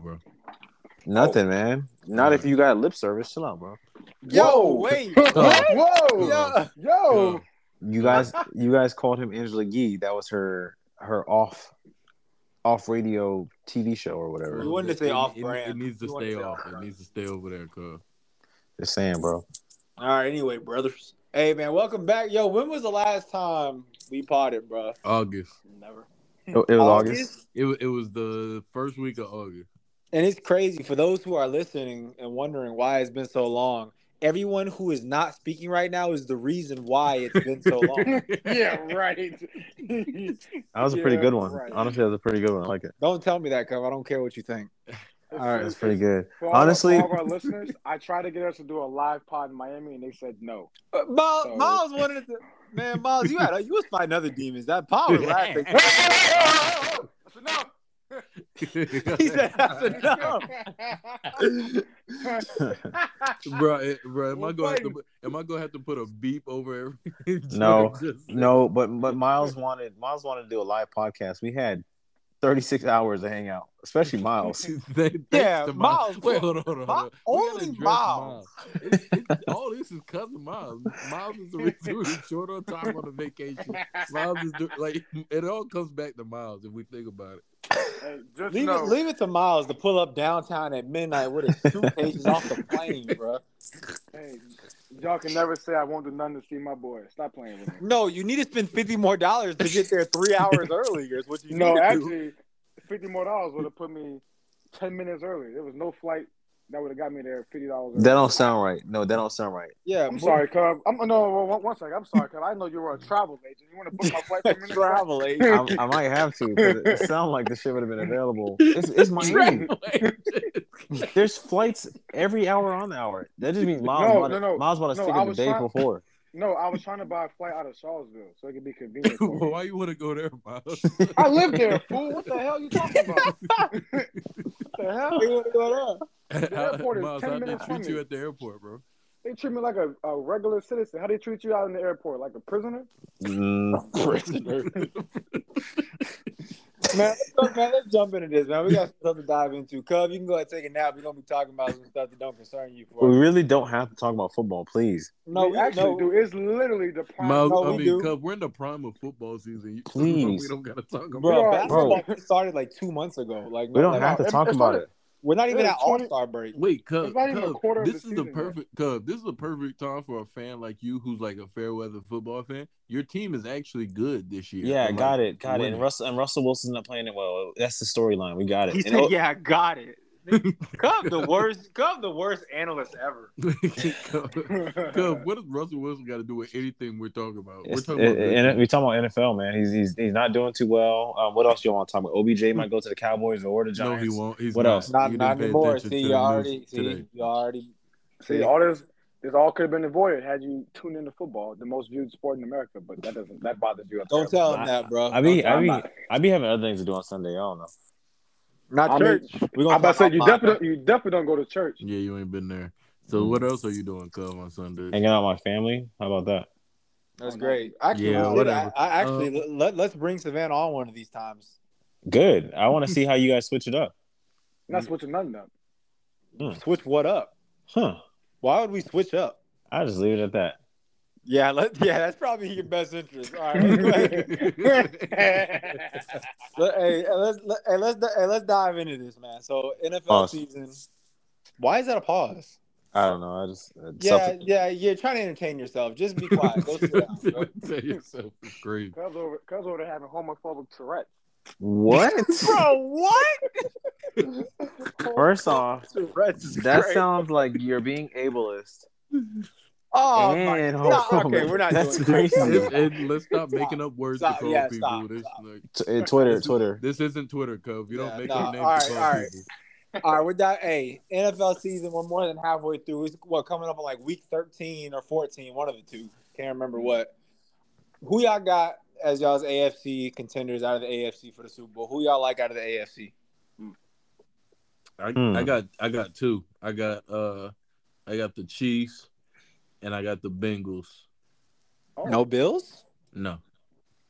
bro? Nothing, man. Not if you got lip service. Chill out, bro. Yo, Whoa. wait. Whoa, Yo. yo, You guys, you guys called him Angela Yee. That was her her off off radio TV show or whatever. You wanted to say off it, brand. It needs to We stay to off. off It needs to stay over there, cuz. Just saying, bro. All right. Anyway, brothers. Hey, man, welcome back. Yo, when was the last time we potted, bro? August. Never. It, it was August. It, it was the first week of August. And it's crazy for those who are listening and wondering why it's been so long. Everyone who is not speaking right now is the reason why it's been so long. yeah, right. That was a pretty Yeah, good one. right. Honestly, that was a pretty good one. I like it. Don't tell me that, Cub. I don't care what you think. All right, it's pretty good. For all, Honestly- for all of our listeners, I tried to get us to do a live pod in Miami, and they said no. Uh, Miles, So- Miles wanted to. Man, Miles, you had you was fighting other demons. That power laughing. That's enough. He said that's enough. bro, eh, bro, am I gonna have to, put- am I gonna have to put a beep over every? No, no, but but Miles wanted Miles wanted to do a live podcast. We had 36 hours to hang out, especially Miles. Thanks Yeah, to Miles. Wait, hold on, hold on. Hold on. We only address Miles. It, it, all this is cousin Miles. Miles is the reason we're short on time on the vacation. Miles is do, like it all comes back to Miles if we think about it. Hey, just Leave know, it, leave it to Miles to pull up downtown at midnight with his suitcases off the plane, bro. Hey, y'all can never say I won't do nothing to see my boy. Stop playing with me. No, you need to spend fifty more dollars to get there three hours earlier. Is what you No, need to do. actually, fifty more dollars would have put me ten minutes early. There was no flight that would have got me there fifty dollars. That don't sound right. No, that don't sound right. Yeah, I'm but- sorry, Cub. I'm no, one, one second. I'm sorry, Cub. I know you were a travel agent. You want to book my flight for me? Travel agent. I, I might have to. It, it sounds like this shit would have been available. It's, it's Miami. There's flights every hour on the hour. That just means Miles No, bought no, it. no. Miles bought a No, ticket I the day trying- before. No, I was trying to buy a flight out of Charlottesville so it could be convenient. For me. Why you want to go there, Miles? I live there, fool. What the hell you talking about? what the hell? You wanna go there? The airport is Miles, 10 how they minutes from treat you me. at the airport, bro? They treat me like a, a regular citizen. How they treat you out in the airport? Like a prisoner? Mm, Prisoner. man, let's, man, let's jump into this, man. We got stuff to dive into. Cub, you can go ahead and take a nap. We're gonna be talking about some stuff that don't concern you. For we really don't have to talk about football, please. no, we we actually no, do. It's literally the prime. Miles, no, I mean, do. Cub, we're in the prime of football season. Please. we don't gotta talk about. bro. are- Basketball bro. started like two months ago. Like We don't like, have to talk about not- it. We're not even It's at All Star break. Wait, Cub, It's not even a Cub, this the is the season yet. perfect Cub. This is the perfect time for a fan like you, who's like a fair weather football fan. Your team is actually good this year. Yeah, Like, got it, got it. And Russell and Russell Wilson's not playing it well. That's the storyline. We got it. He And said, oh, "Yeah, I got it." Cub the worst. Cub the worst analyst ever. Cub, Cub, what does Russell Wilson got to do with anything we're talking about? We're it's- talking about. it- and we talking about NFL, man. He's he's he's not doing too well. Um, what else you want to talk about? OBJ might go to the Cowboys or the Giants. no, Giants. he won't. He's What not. else? Not You not anymore. See, you already see, you already. See, all this, this all could have been avoided had you tuned into football, the most viewed sport in America. But that doesn't. That bothers you. Don't tell him that, bro. I be I him be. I be having other things to do on Sunday. I don't know. Not I mean, church. We're I'm about to say you definitely, you definitely don't go to church. Yeah, you ain't been there. So mm-hmm. what else are you doing, Cub, on Sundays? Hanging out with my family. How about that? That's great. Actually, Yeah, whatever. I, I actually um, let, let's bring Savannah on one of these times. Good. I want to see how you guys switch it up. Not switching nothing up. Hmm. Switch what up? Huh. Why would we switch up? I'll just leave it at that. Yeah, let yeah, that's probably your best interest. All right, let's. Let- hey, let's let, hey, let's hey, let's dive into this, man. So NFL Pause. season. Why is that a pause? I don't know. I just uh, Yeah, self- yeah, you're trying to entertain yourself. Just be quiet. Go sit down. bro. Tell yourself it's great. Cuz over, cuz over having homophobic Tourette. what? Bro, what? First off, Tourette's that great. sounds like you're being ableist. Oh and my homophobic. God. Okay, we're not That's doing crazy. And, and let's stop making up words Stop. to call Yeah, people. stop, this, stop. like, T- Twitter, this Twitter. This isn't Twitter, Cove. You Yeah, don't make no, up names all right, to call all right. people. All right, we're down. Hey, NFL season. We're more than halfway through. It's what coming up on like week thirteen or fourteen. One of the two. Can't remember what. Who y'all got as y'all's AFC contenders out of the AFC for the Super Bowl? Who y'all like out of the AFC? I, Hmm. I got I got two. I got uh I got the Chiefs and I got the Bengals. Oh, No Bills. No.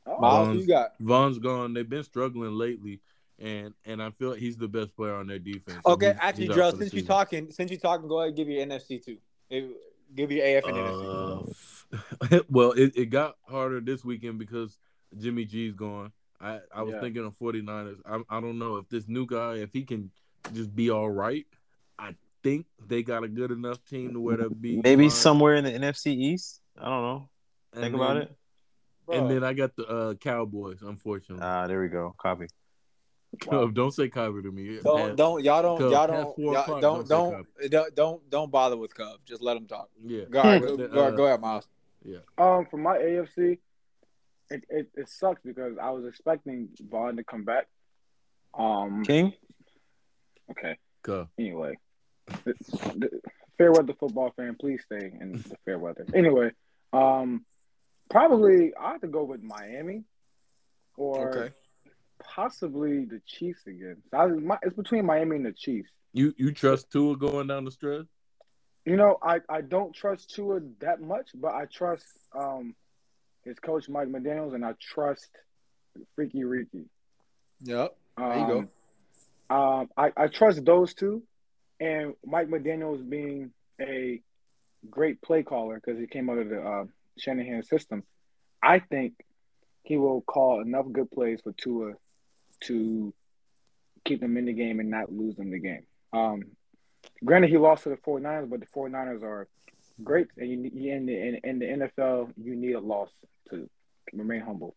oh. Miles, Um, you got? Von's gone. They've been struggling lately. and and I feel he's the best player on their defense. Okay, He's- actually, he's out Drill, since you're talking, since you're talking, go ahead and give your NFC too. Eh, Give your AF and NFC. Uh, well, it, it got harder this weekend because Jimmy G's gone. I, I was Yeah. thinking of 49ers. I, I don't know if this new guy, if he can just be all right, I think they got a good enough team to where they'll be Maybe fine. somewhere in the NFC East. I don't know. And Think about it. And Bro. then I got the uh, Cowboys, unfortunately. Ah, there we go. Copy. Oh, don't say Cowboy to me. Don't Man, don't y'all don't Cub, y'all don't y'all don't don't don't don't don't don't bother with Cub. Just let him talk. Yeah. Go ahead, go, go, go ahead, Miles. Um, for my AFC, it, it, it sucks because I was expecting Von to come back. Um, King. okay. Go. Anyway, the, the fair weather football fan, please stay in the fair weather. Anyway, um, probably I have to go with Miami, or Okay. possibly the Chiefs again. So I, my, it's between Miami and the Chiefs. You you trust Tua going down the stretch? You know, I, I don't trust Tua that much, but I trust um his coach Mike McDaniel's and I trust Freaky Ricky. Yep. Um, There you go. Um, I, I trust those two, and Mike McDaniel's being a great play caller because he came out of the uh, Shanahan system. I think he will call enough good plays for Tua to keep them in the game and not lose them the game. Um, granted, he lost to the 49ers, but the 49ers are great, and you, you in the in, in the NFL, you need a loss to remain humble.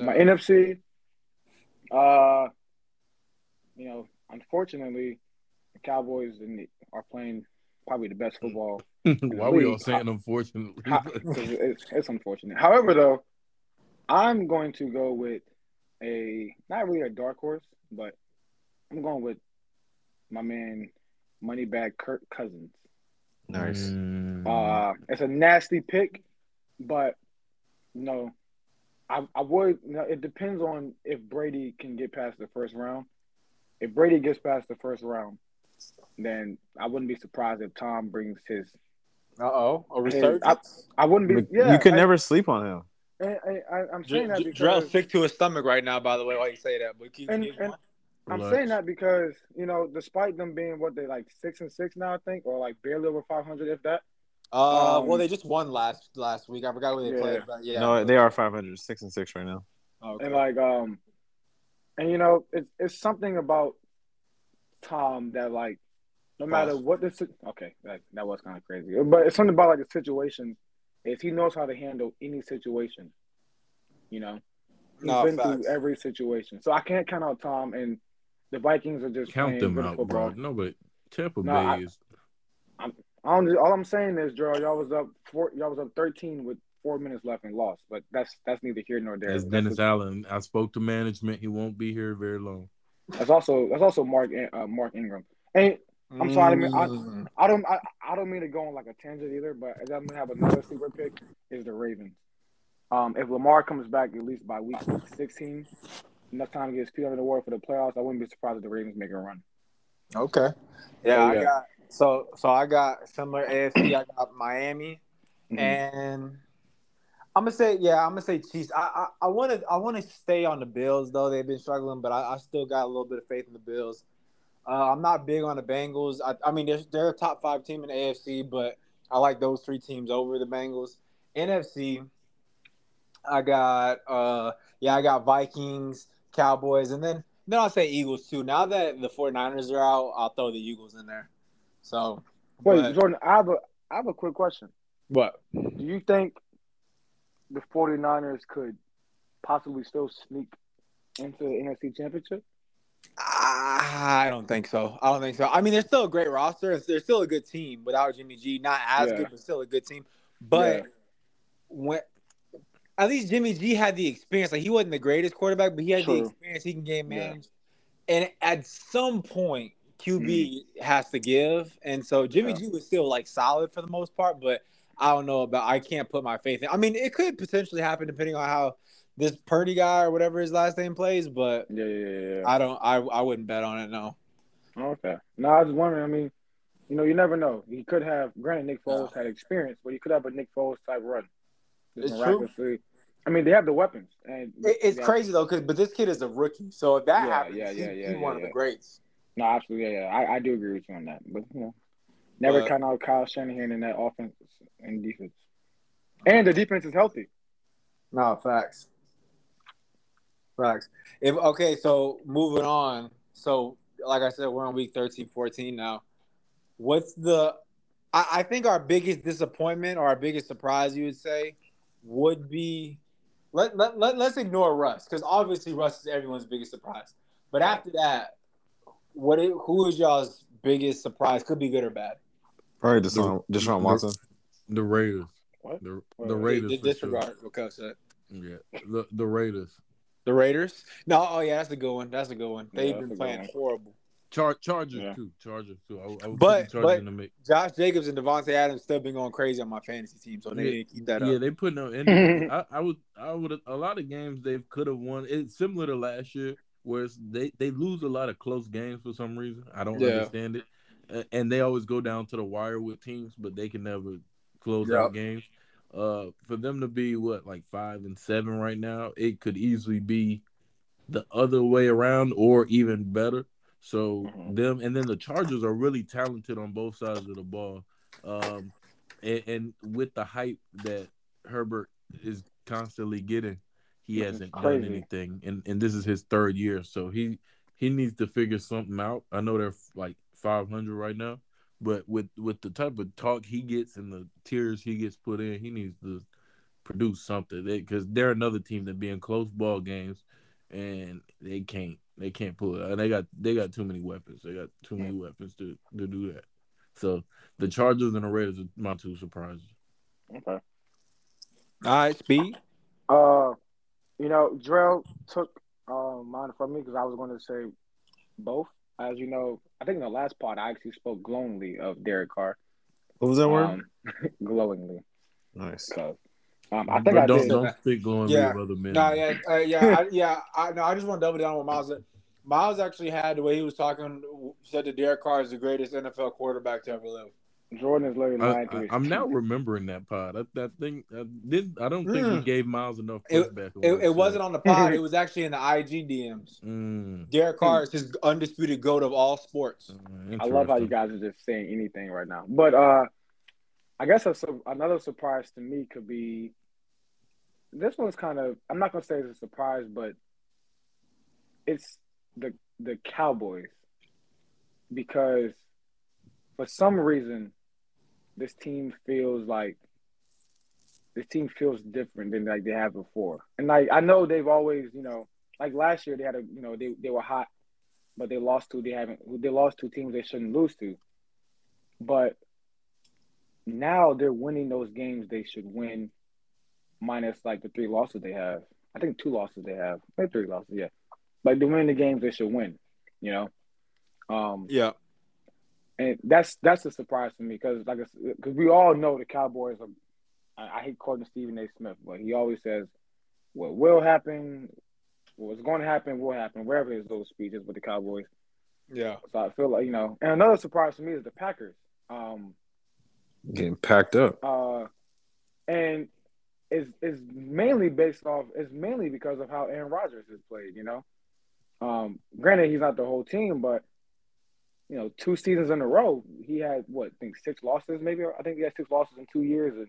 My NFC, uh, you know, unfortunately, the Cowboys and the, are playing probably the best football. Why are we all League. saying unfortunately? It's, it's unfortunate. However, though, I'm going to go with a not really a dark horse, but I'm going with my man, Moneybag Kirk Cousins. Nice. Mm. Uh, it's a nasty pick, but you know, I I would. You know, it depends on if Brady can get past the first round. If Brady gets past the first round, then I wouldn't be surprised if Tom brings his. Uh oh, a Hey, resurgence. I wouldn't be. Yeah, you could I, never sleep on him. I, I, I, I'm saying that Dr- Drell's because sick to his stomach right now. By the way, while you say that, but keep, And- keep and- I'm saying that because you know, despite them being what they like six and six now, I think, or like barely over 500, if that. Uh, um, well, they just won last last week. I forgot who they Yeah. played, but yeah. No, they are 500, six and six right now. Okay. And like um and you know, it's it's something about Tom that like no matter Pause. what the okay, that that was kind of crazy. But it's something about like the situation is he knows how to handle any situation. You know. He's No, been facts. through every situation. So I can't count out Tom and the Vikings are just Count them out, football. bro. No, but Tampa No, Bay I- is I don't, all I'm saying is, Joe, y'all was up four, y'all was up 13 with four minutes left and lost. But that's that's neither here nor there. as That's, Dennis Allen. I spoke to management. He won't be here very long. that's also that's also Mark uh, Mark Ingram. And I'm sorry, I mean, I- Mm. I don't I, I don't mean to go on like a tangent either, but I'm gonna have another sleeper pick is the Ravens. Um, if Lamar comes back at least by week 16, enough time to get his feet under the water for the playoffs, I wouldn't be surprised if the Ravens make a run. Okay. Yeah, Oh, I got so so I got similar AFC. I got Miami, Mhm. and I'm gonna say yeah, I'm gonna say Chiefs. I I want to I want to stay on the Bills though they've been struggling, but I, I still got a little bit of faith in the Bills. Uh, I'm not big on the Bengals. I, I mean they're they're a top five team in the AFC, but I like those three teams over the Bengals. NFC, I got uh yeah I got Vikings, Cowboys, and then then I'll say Eagles too. Now that the 49ers are out, I'll throw the Eagles in there. So Wait, but- Jordan, I have a I have a quick question. what? Do you think the 49ers could possibly still sneak into the NFC Championship? I don't think so. I don't think so. I mean, they're still a great roster. They're still a good team without Jimmy G. Not as Yeah. good, but still a good team. But Yeah. when at least Jimmy G had the experience. Like he wasn't the greatest quarterback, but he had the experience. He can game Yeah. manage. And at some point, QB has to give. And so Jimmy Mm-hmm. Yeah. G was still like solid for the most part, but I don't know about. I can't put my faith in. I mean, it could potentially happen depending on how this Purdy guy or whatever his last name plays, but Yeah, yeah, yeah. I don't. I I wouldn't bet on it. No. Okay. No, I was just wondering. I mean, you know, you never know. He could have. Granted, Nick Foles had experience, but he could have a Nick Foles type run. Just It's true. I mean, they have the weapons, and It, it's yeah. crazy though, cause but this kid is a rookie, so if that Yeah, happens, yeah, yeah, he- yeah, he's one of the greats. No, absolutely, yeah, yeah. I, I do agree with you on that. But you know, never But- count out Kyle Shanahan in that offense and defense. And the defense is healthy. No, facts. Facts. If okay, so moving on. So like I said, we're on week 13, 14 now. What's the I, I think our biggest disappointment or our biggest surprise you would say would be let, let, let, let's ignore Russ, because obviously Russ is everyone's biggest surprise. But after that, what it, who is y'all's biggest surprise? Could be good or bad. Probably Deshaun, Deshaun Watson. The Raiders. What? The, Wait, the Raiders. Di- for sure. Disregard what Kyle said. Yeah. The the Raiders. The Raiders? No, oh yeah, that's a good one. That's a good one. They've that's a been playing horrible. Char- Chargers Yeah. too. Chargers too. I, I would But- Chargers but- in the mix. Josh Jacobs and Davante Adams still been going crazy on my fantasy team, so they Yeah, need to keep that yeah, up. Yeah, they put no. And I, I would, I would. A lot of games they could have won. It's similar to last year, where it's, they they lose a lot of close games for some reason. I don't Yeah. understand it, Uh, and they always go down to the wire with teams, but they can never close Yep. out games. Uh, for them to be what like five and seven right now, it could easily be the other way around or even better. So Mhm. them and then the Chargers are really talented on both sides of the ball. Um, and, and with the hype that Herbert is constantly getting, he hasn't done anything, and and this is his third year, so he he needs to figure something out. I know they're like 500 right now, but with with the type of talk he gets and the tears he gets put in, he needs to produce something because they, are another team that be in close ball games and they can't they can't pull it. And they got they got too many weapons. They got too many weapons to to do that. So the Chargers and the Raiders are my two surprises. Okay. All right, speed. Uh, you know, Drell took uh, mine from me because I was going to say both. As you know, I think in the last part I actually spoke glowingly of Derek Carr. What was that word? Um, glowingly. Nice. So, um, I think But I don't did. don't speak glowingly Yeah. of other men. No, yeah, uh, yeah, I, yeah. I, no, I just want to double down on Miles. Miles actually had the way he was talking. Said that Derek Carr is the greatest NFL quarterback to ever live. Jordan is literally I, lying through his am now remembering that pod. I, I think I did. I don't think we Mm. gave Miles enough It- pushback. on It, it wasn't on the pod. it was actually in the IG DMs. Mm, Derek Carr is his undisputed goat of all sports. mm, I love how you guys are just saying anything right now. But uh, I guess a, another surprise to me could be this one's kind of I'm not gonna say it's a surprise, but it's the the Cowboys because for some reason this team feels like this team feels different than like they have before. And like I know they've always, you know, like last year they had a you know, they, they were hot, but they lost to they haven't they lost two teams they shouldn't lose to. But now they're winning those games they should win minus like the three losses they have. I think two losses they have. Maybe three losses, yeah. Like they're winning the games they should win, you know. Um Yeah. And that's that's a surprise to me because like because we all know the Cowboys are. I, I hate quoting Stephen A. Smith, but he always says, "What will happen, what's going to happen, will happen." Wherever his those speeches with the Cowboys. Yeah. So I feel like you know. And another surprise to me is the Packers. Um, Getting packed up. uh, and is is mainly based off. It's mainly because of how Aaron Rodgers has played. You know, um, granted he's not the whole team, but you know, two seasons in a row, he had what I think six losses, maybe. I think he had six losses in two years and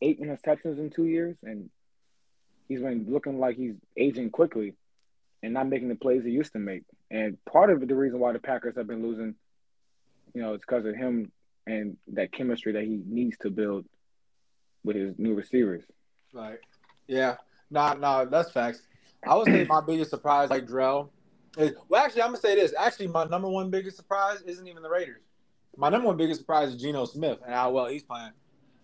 eight interceptions in two years, and he's been looking like he's aging quickly and not making the plays he used to make. And part of the reason why the Packers have been losing, you know, it's because of him and that chemistry that he needs to build with his new receivers. Right. yeah. Nah, nah, that's facts. I would say my biggest surprise, like Drell. Well, actually, I'm gonna say this. Actually, my number one biggest surprise isn't even the Raiders. My number one biggest surprise is Geno Smith and how well he's playing.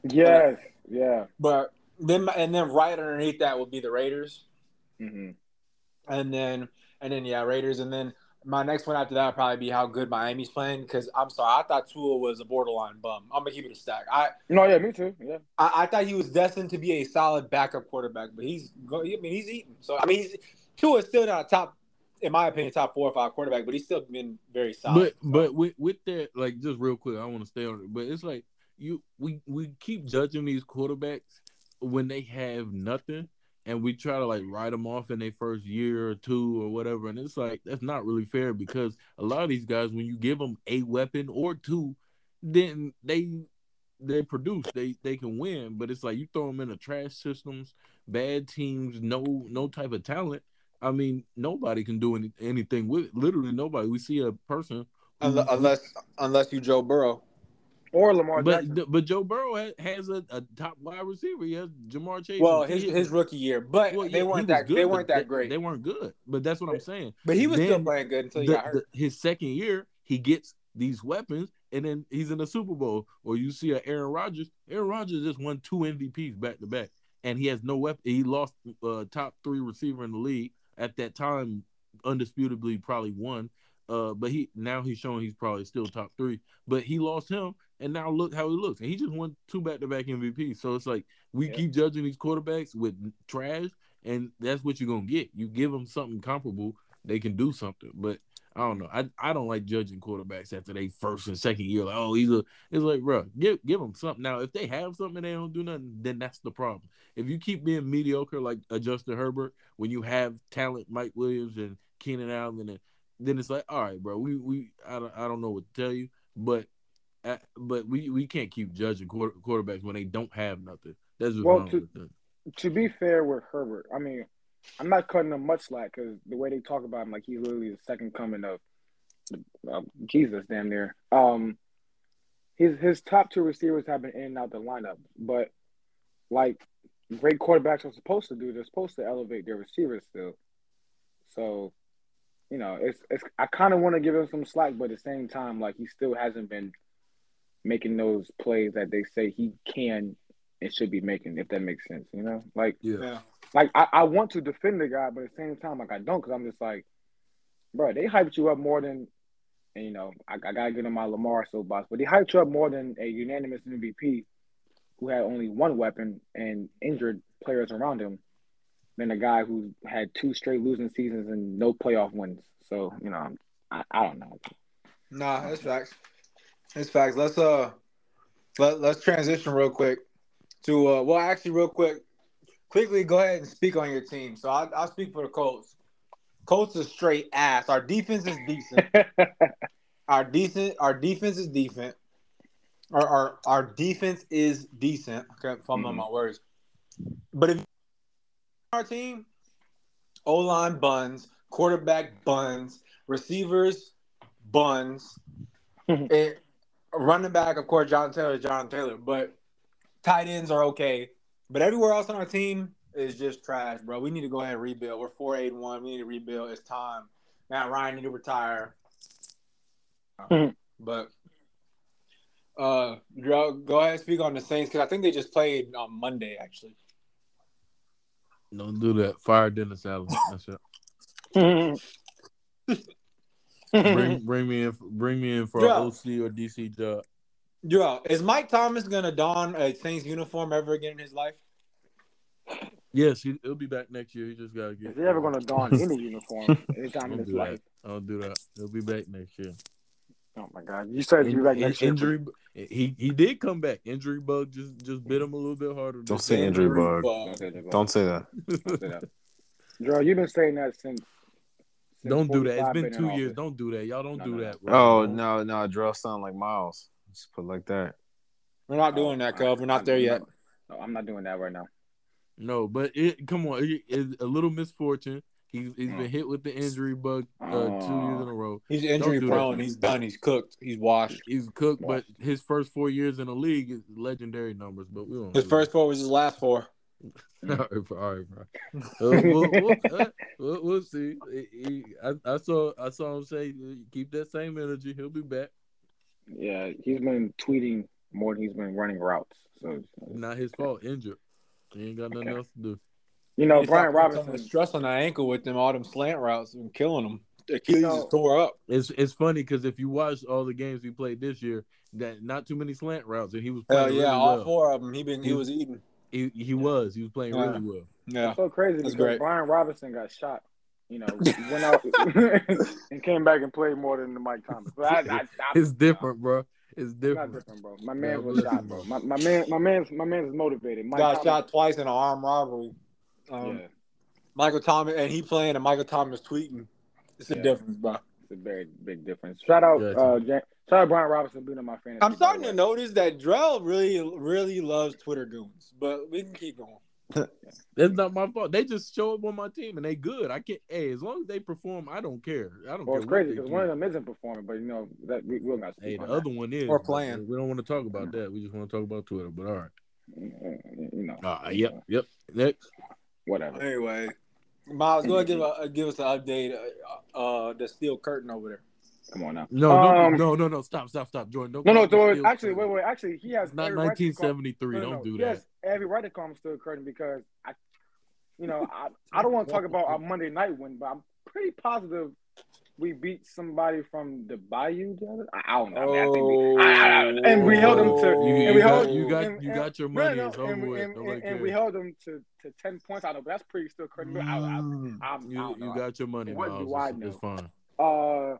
Yes, yeah. But then, and then right underneath that would be the Raiders, hmm and then, and then yeah, Raiders, and then my next one after that would probably be how good Miami's playing. Because I'm sorry, I thought Tua was a borderline bum. I'm gonna keep it a stack. I, No, yeah, me too. Yeah. I, I thought he was destined to be a solid backup quarterback, but he's. I mean, he's eating. So I mean, he's Tua is still not a top, in my opinion, top four or five quarterback, but he's still been very solid. But but with with that, like just real quick, I want to stay on it. But it's like you we we keep judging these quarterbacks when they have nothing, and we try to like write them off in their first year or two or whatever. And it's like that's not really fair because a lot of these guys, when you give them a weapon or two, then they they produce, they they can win. But it's like you throw them in the trash systems, bad teams, no no type of talent. I mean, nobody can do any, anything with it. Literally nobody. We see a person unless unless, unless you Joe Burrow. Or Lamar but Jackson. but Joe Burrow has, has a, a top wide receiver. He has Ja'Marr Chase. Well, his his rookie year, but Well, they yeah, weren't that good, they weren't that great. They weren't good, but that's what I'm saying. but he was still playing good until he The- got hurt. the- his second year, he gets these weapons, and then he's in the Super Bowl. Or you see a Aaron Rodgers. Aaron Rodgers just won two MVPs back to back, and he has no weapon. He lost uh, top three receiver in the league at that time, undisputably probably won. Uh, but he now he's showing he's probably still top three. But he lost him, and now look how he looks. And he just won two back to back MVPs. So it's like we Yeah. keep judging these quarterbacks with trash, and that's what you're gonna get. You give them something comparable, they can do something. But I don't know. I I don't like judging quarterbacks after they first and second year. Like, oh, he's a. It's like, bro, give give them something. Now, if they have something and they don't do nothing, then that's the problem. If you keep being mediocre like a Justin Herbert, when you have talent, Mike Williams and Keenan Allen, and then it's like, all right, bro, we we I don't I don't know what to tell you, but. uh, But we, we can't keep judging quarter, quarterbacks when they don't have nothing. That's Well, to- to be fair with Herbert, I mean, I'm not cutting him much slack because the way they talk about him, like he's literally the second coming of uh, Jesus, damn near. Um, his his top two receivers have been in and out the lineup, but like great quarterbacks are supposed to do, they're supposed to elevate their receivers still. So, you know, it's it's. I kind of want to give him some slack, but at the same time, like he still hasn't been making those plays that they say he can and should be making, if that makes sense. You know, like Yeah. Like I, I want to defend the guy, but at the same time, like I don't, because I'm just like, bro, they hyped you up more than, and you know, I, I gotta get on my Lamar soapbox, but they hyped you up more than a unanimous MVP who had only one weapon and injured players around him than a guy who had two straight losing seasons and no playoff wins. So you know, I, I don't know. Nah, that's facts. That's facts. Let's uh let, let's transition real quick to uh well actually real quick. Quickly go ahead and speak on your team. So I I'll speak for the Colts. Colts is straight ass. Our defense is decent. our decent our defense is decent. Our our, our defense is decent. Okay, fumbling Mhm. my words. But if our team, O line buns, quarterback buns, receivers buns, and running back, of course, John Taylor, John Taylor. But tight ends are okay. But everywhere else on our team is just trash, bro. We need to go ahead and rebuild. We're four eight one. We need to rebuild. It's time. Matt Ryan need to retire. but uh, go ahead and speak on the Saints because I think they just played on Monday actually. Don't do that. Fire Dennis Allen. That's it. Bring bring me in. Bring me in for Yeah. an OC or DC job. Drew, is Mike Thomas gonna don a Saints uniform ever again in his life? Yes, he, he'll be back next year. He just gotta get. Is he ever gonna don any uniform anytime in his do that. life? Don't do that. He'll be back next year. Oh my god! You said you In- back in- next year. injury. He he did come back. Injury bug just just bit him a little bit harder. Don't say year. injury bug. Don't say that, bro. Don't say that. Don't say that. Joe, you've been saying that since. since Don't do that. It's been been two years. office. Don't do that. Y'all don't No, do no, no. that. Bro. Oh no, no, Drill sound like Miles. Just put it like that. We're not doing that, Cub. We're not there yet. No, I'm not doing that right now. No, but it come on. It, it's a little misfortune. He's He he's Mm. been hit with the injury bug uh, two years in a row. He's injury do that. prone. He's done. He's cooked. He's washed. He's cooked, but his first four years in the league is legendary numbers. But we don't. His do first four was his last four. that. all right, bro. All right, bro. Uh, we'll, we'll, uh, we'll, we'll see. He- he- I, I saw I saw him say, "Keep that same energy. He'll be back." Yeah, he's been tweeting more than he's been running routes. So, Not his fault. Injured. He ain't got nothing Okay. else to do. you know, He Brian stopped Robinson. stress on that ankle with them all them slant routes and killing him. Achilles know- is tore up. It's it's funny because if you watch all the games we played this year, that not too many slant routes, and he was Hell yeah, really all well. four of them. He been he He- was eating. He he was he was playing Yeah. really well. Yeah, It's so crazy That's because great. Brian Robinson got shot. You know, went out and came back and played more than the Mike Thomas. But I, I, I, It's different, bro. It's It's not different. different, bro. My man Yeah, was listen, shot, bro. My, my man, my man's, my man's motivated. Mike got Thomas, shot twice in an armed robbery. Um, yeah, Michael Thomas and he playing and Michael Thomas tweeting. It's a Yeah. difference, bro. it's a very big difference. Shout out, Gotcha. uh, Jan- shout out Brian Robinson being on my fantasy. I'm starting to notice that Drell really, really loves Twitter goons, but we can keep going. That's not my fault. They just show up on my team and they good. I can't. Hey, as long as they perform, I don't care. I don't Well, care. it's crazy because one of them isn't performing, but you know that we will not Hey, the on that. other one is Or but playing. We don't want to talk about that. We just want to talk about Twitter. But all right. You know, Uh, yep, yep. Next. whatever. Anyway, Miles, go ahead give, a, give us an update. Uh, uh, the steel curtain over there. Come on now. No, Um, no, no, no. Stop, stop, stop, Jordan. Don't No, no, so actually, wait, wait. Actually, he has not every right 1973. No, no, Don't do that. has every right to call him still curtain because I, you know, I, I don't want to talk about our Monday night win, but I'm pretty positive we beat somebody from the Bayou. I, I don't know. I mean, I we, I, I, I- and we held them to. You, and we got, held- you got, and- you and- got your money. no, over and, with. and, and, and we held them to, to ten points. I know, but that's pretty still curtain. I, I, I'm, I You, don't you got your money, What Miles. wide, It's, it's fine. Uh,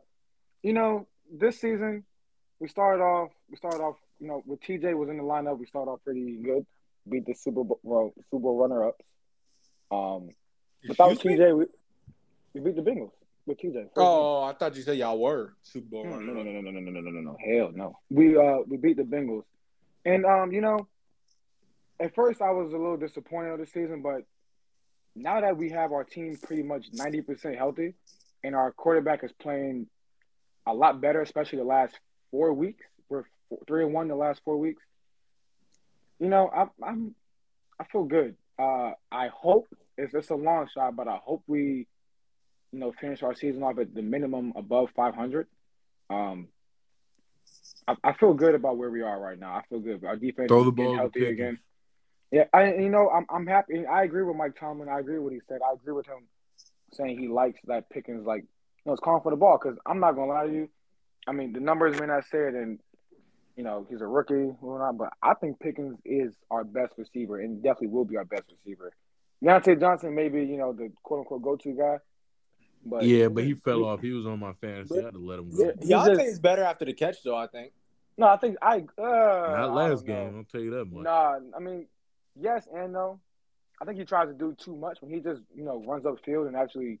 you know, this season we started off. We started off. You know, with TJ was in the lineup, we started off pretty good. Beat the Super Bowl, well, Super Bowl runner ups. Um, without Excuse? TJ, we, we beat the Bengals with TJ. Oh, I thought you said y'all were Super Bowl. no, no, no, no, no, no, no, no, no, no, hell no. We uh we beat the Bengals, and um, you know, at first I was a little disappointed of the season, but now that we have our team pretty much ninety percent healthy, and our quarterback is playing a lot better, especially the last four weeks. We're four, three and one the last four weeks. You know, I'm I'm I feel good. Uh, I hope it's it's a long shot, but I hope we, you know, finish our season off at the minimum above five hundred. Um, I, I feel good about where we are right now. I feel good. Our defense Throw is the getting ball healthy again. Yeah, I you know I'm I'm happy. I agree with Mike Tomlin. I agree with what he said. I agree with him saying he likes that Pickens like know it's calling for the ball because I'm not gonna lie to you. I mean the numbers may not say it, and you know he's a rookie, or not, but I think Pickens is our best receiver and definitely will be our best receiver. Diontae Johnson may be you know the quote unquote go to guy, but yeah, but he fell off. He was on my fantasy. I had to let him go. Yeah. He Diontae just- is better after the catch, though. I think. No, I think I uh, Not last don't game. I'll tell you that much. Nah, I mean, yes and no. I think he tries to do too much when he just, you know, runs upfield and actually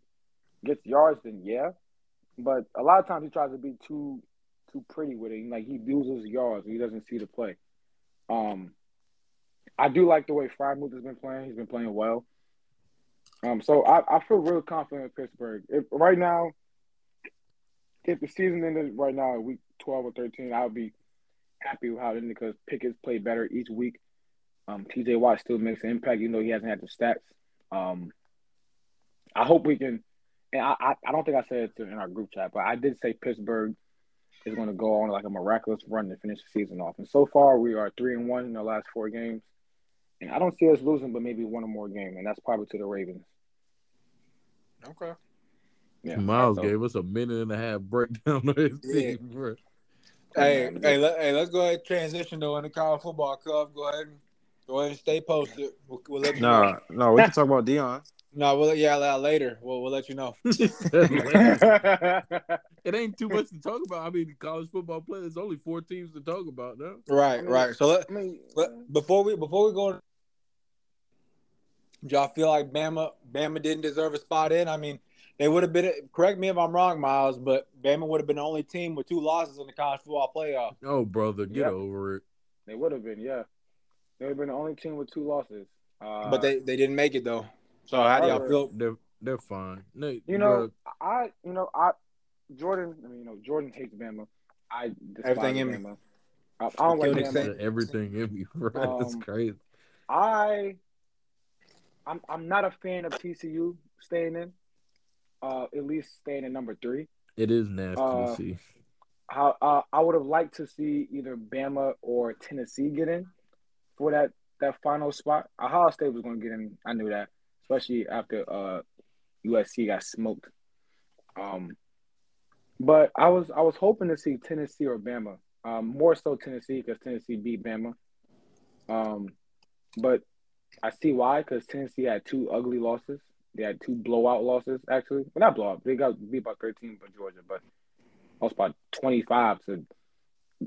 gets yards. Then yeah, but a lot of times he tries to be too, too pretty with it. Like he loses yards, and he doesn't see the play. Um, I do like the way Freiermuth has been playing. He's been playing well. Um, so I, I feel real confident in Pittsburgh. If right now, if the season ended right now at week twelve or thirteen, I would be happy with how it ended because Pickett's played better each week. Um, TJ Watt still makes an impact, even though he hasn't had the stats. Um, I hope we can, and I, I, I don't think I said it in our group chat, but I did say Pittsburgh is going to go on like a miraculous run to finish the season off. And so far, we are three and one in the last four games, and I don't see us losing, but maybe one or more game, and that's probably to the Ravens. Okay. Yeah, Miles so- gave us a minute and a half breakdown of his Yeah. team, bro. Hey, hey, let, hey, let's go ahead and transition though into college football club. Go ahead and go ahead and stay posted. We'll, we'll let you know. No, no, we can talk about Deion. No, we'll yeah la- later. We'll we'll let you know. it ain't too much to talk about. I mean, college football players. There's only four teams to talk about now. Right, right. So let, I mean, let before we before we go, do y'all feel like Bama Bama didn't deserve a spot in? I mean, they would have been. Correct me if I'm wrong, Miles, but Bama would have been the only team with two losses in the college football playoff. Oh, brother, get Yep. over it. they would have been, yeah. They would have been the only team with two losses. Uh, but they, they didn't make it though. So how do y'all feel? They're they're fine. They, You know, I you know I Jordan. I mean, you know, Jordan hates Bama. I Everything in me. Bama. I, I don't like Bama. everything in me, bro. That's Um, crazy. I I'm I'm not a fan of TCU staying in. Uh, at least staying in number three. It is nasty uh, to see. How uh, I would have liked to see either Bama or Tennessee get in for that that final spot. Ohio State was going to get in. I knew that, especially after uh, USC got smoked. Um, but I was I was hoping to see Tennessee or Bama. Um, more so Tennessee because Tennessee beat Bama. Um, but I see why because Tennessee had two ugly losses. They had two blowout losses actually. Well, not blowout. They got beat by thirteen by Georgia, but lost by twenty five to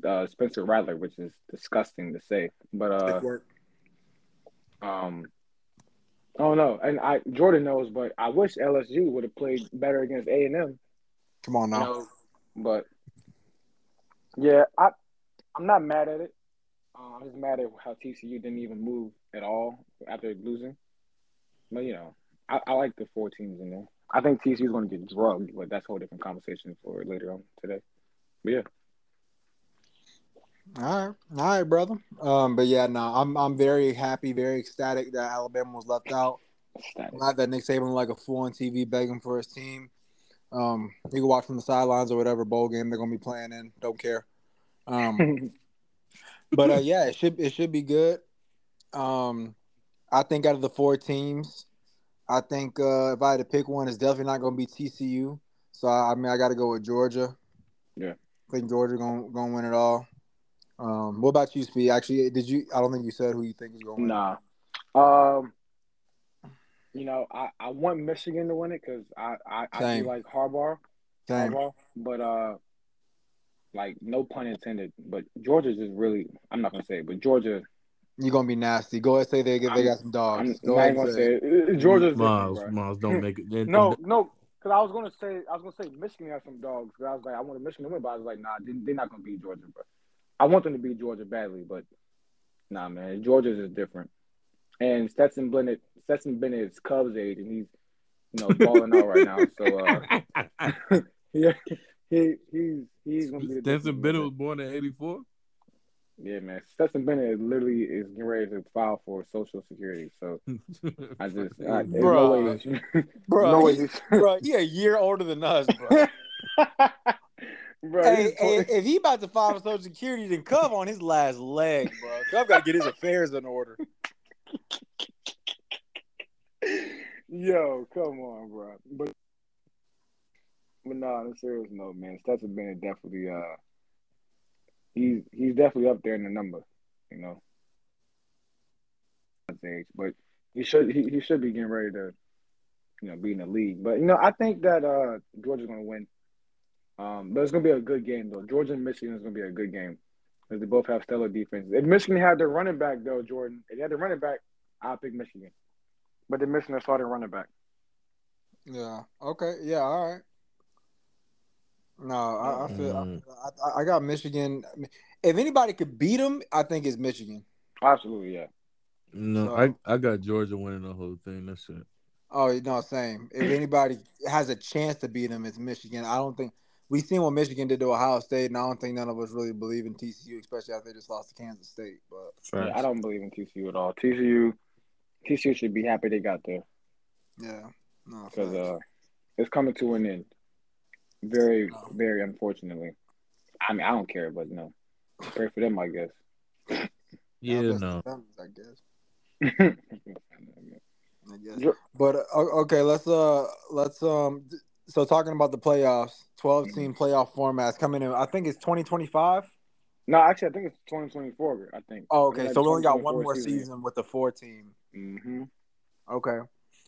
uh, Spencer Rattler, which is disgusting to say. But uh, Good work. Oh no, and I Jordan knows, but I wish LSU would have played better against A and M. Come on You now. know, but yeah, I I'm not mad at it. Uh, I'm just mad at how TCU didn't even move at all after losing. But you know, I, I like the four teams in there. I think TCU is going to get drugged, but that's a whole different conversation for later on today. But yeah, All right, all right, brother. Um, but yeah, no, I'm I'm very happy, very ecstatic that Alabama was left out. static. Glad that Nick Saban like a fool on TV begging for his team. Um, you can watch from the sidelines or whatever bowl game they're gonna be playing in. Don't care. Um, but uh, yeah, it should it should be good. Um, I think out of the four teams, I think uh, if I had to pick one, it's definitely not to be TCU. So I, I mean, I got to go with Georgia. Yeah. I think Georgia gonna to win it all. Um, what about you, Speed? Actually, did you? I don't think you said who you think is going to win. Nah. Um. You know, I, I want Michigan to win it because I I, I Same. do like Harbaugh, Same. Harbaugh, but uh, like no pun intended. But Georgia's just really I'm not gonna say it, but Georgia. You're gonna be nasty. Go ahead, say they get they I'm- got some dogs. I'm Go ahead, gonna say say it. it. Uh, Georgia's Miles, different, bro. Miles, don't make it. No, no, because I was gonna say I was gonna say Michigan has some dogs. 'cause I was like I wanted Michigan to win, but I was like, nah, they, they're not gonna beat Georgia. But I want them to beat Georgia badly, but nah, man, Georgia's is different. And Stetson Bennett, Stetson Bennett is Cubs age, and he's you know balling out right now. So uh, yeah, he he's he's gonna be the Stetson Bennett was born in '84. Yeah, man, Stetson Bennett literally is getting ready to file for Social Security. So I just I, there's no way, Bruh. Bro, no way he, he's. bro, he a year older than us, bro. Bro, hey, hey, if he about to file for Social Security, then Cub on his last leg, bro. Cub got to get his affairs in order. Yo, come on, bro. But but no, on a serious note, man, Stetson Bennett definitely uh he's he's definitely up there in the number, you know. Age, but he should he, he should be getting ready to, you know, be in the league. But you know, I think that uh Georgia's gonna win. Um, but it's gonna be a good game though. Georgia and Michigan is gonna be a good game because they both have stellar defenses. If Michigan had their running back though, Jordan, if they had their running back, I'll pick Michigan. But they're missing their starting running back. Yeah. Okay. Yeah. All right. No, I, I feel Mm. I, I, I got Michigan. If anybody could beat them, I think it's Michigan. Absolutely, yeah. No, So- I I got Georgia winning the whole thing. That's it. Oh no, same. If anybody has a chance to beat them, it's Michigan. I don't think we seen what Michigan did to Ohio State, and I don't think none of us really believe in TCU, especially after they just lost to Kansas State. But Yeah, I don't believe in TCU at all. TCU, TCU should be happy they got there yeah, no, because facts. uh, it's coming to an end. Very, No. very unfortunately. I mean, I don't care, but no, pray for them, I guess. Yeah, God no. the families, I guess. I guess. But uh, okay, let's uh let's um so talking about the playoffs, 12 Mm-hmm. team playoff formats coming in. I think it's 2025. no, actually, I think it's 2024. I think. Oh, okay. So we only got one more season, season. with the four team. Mm-hmm. Okay.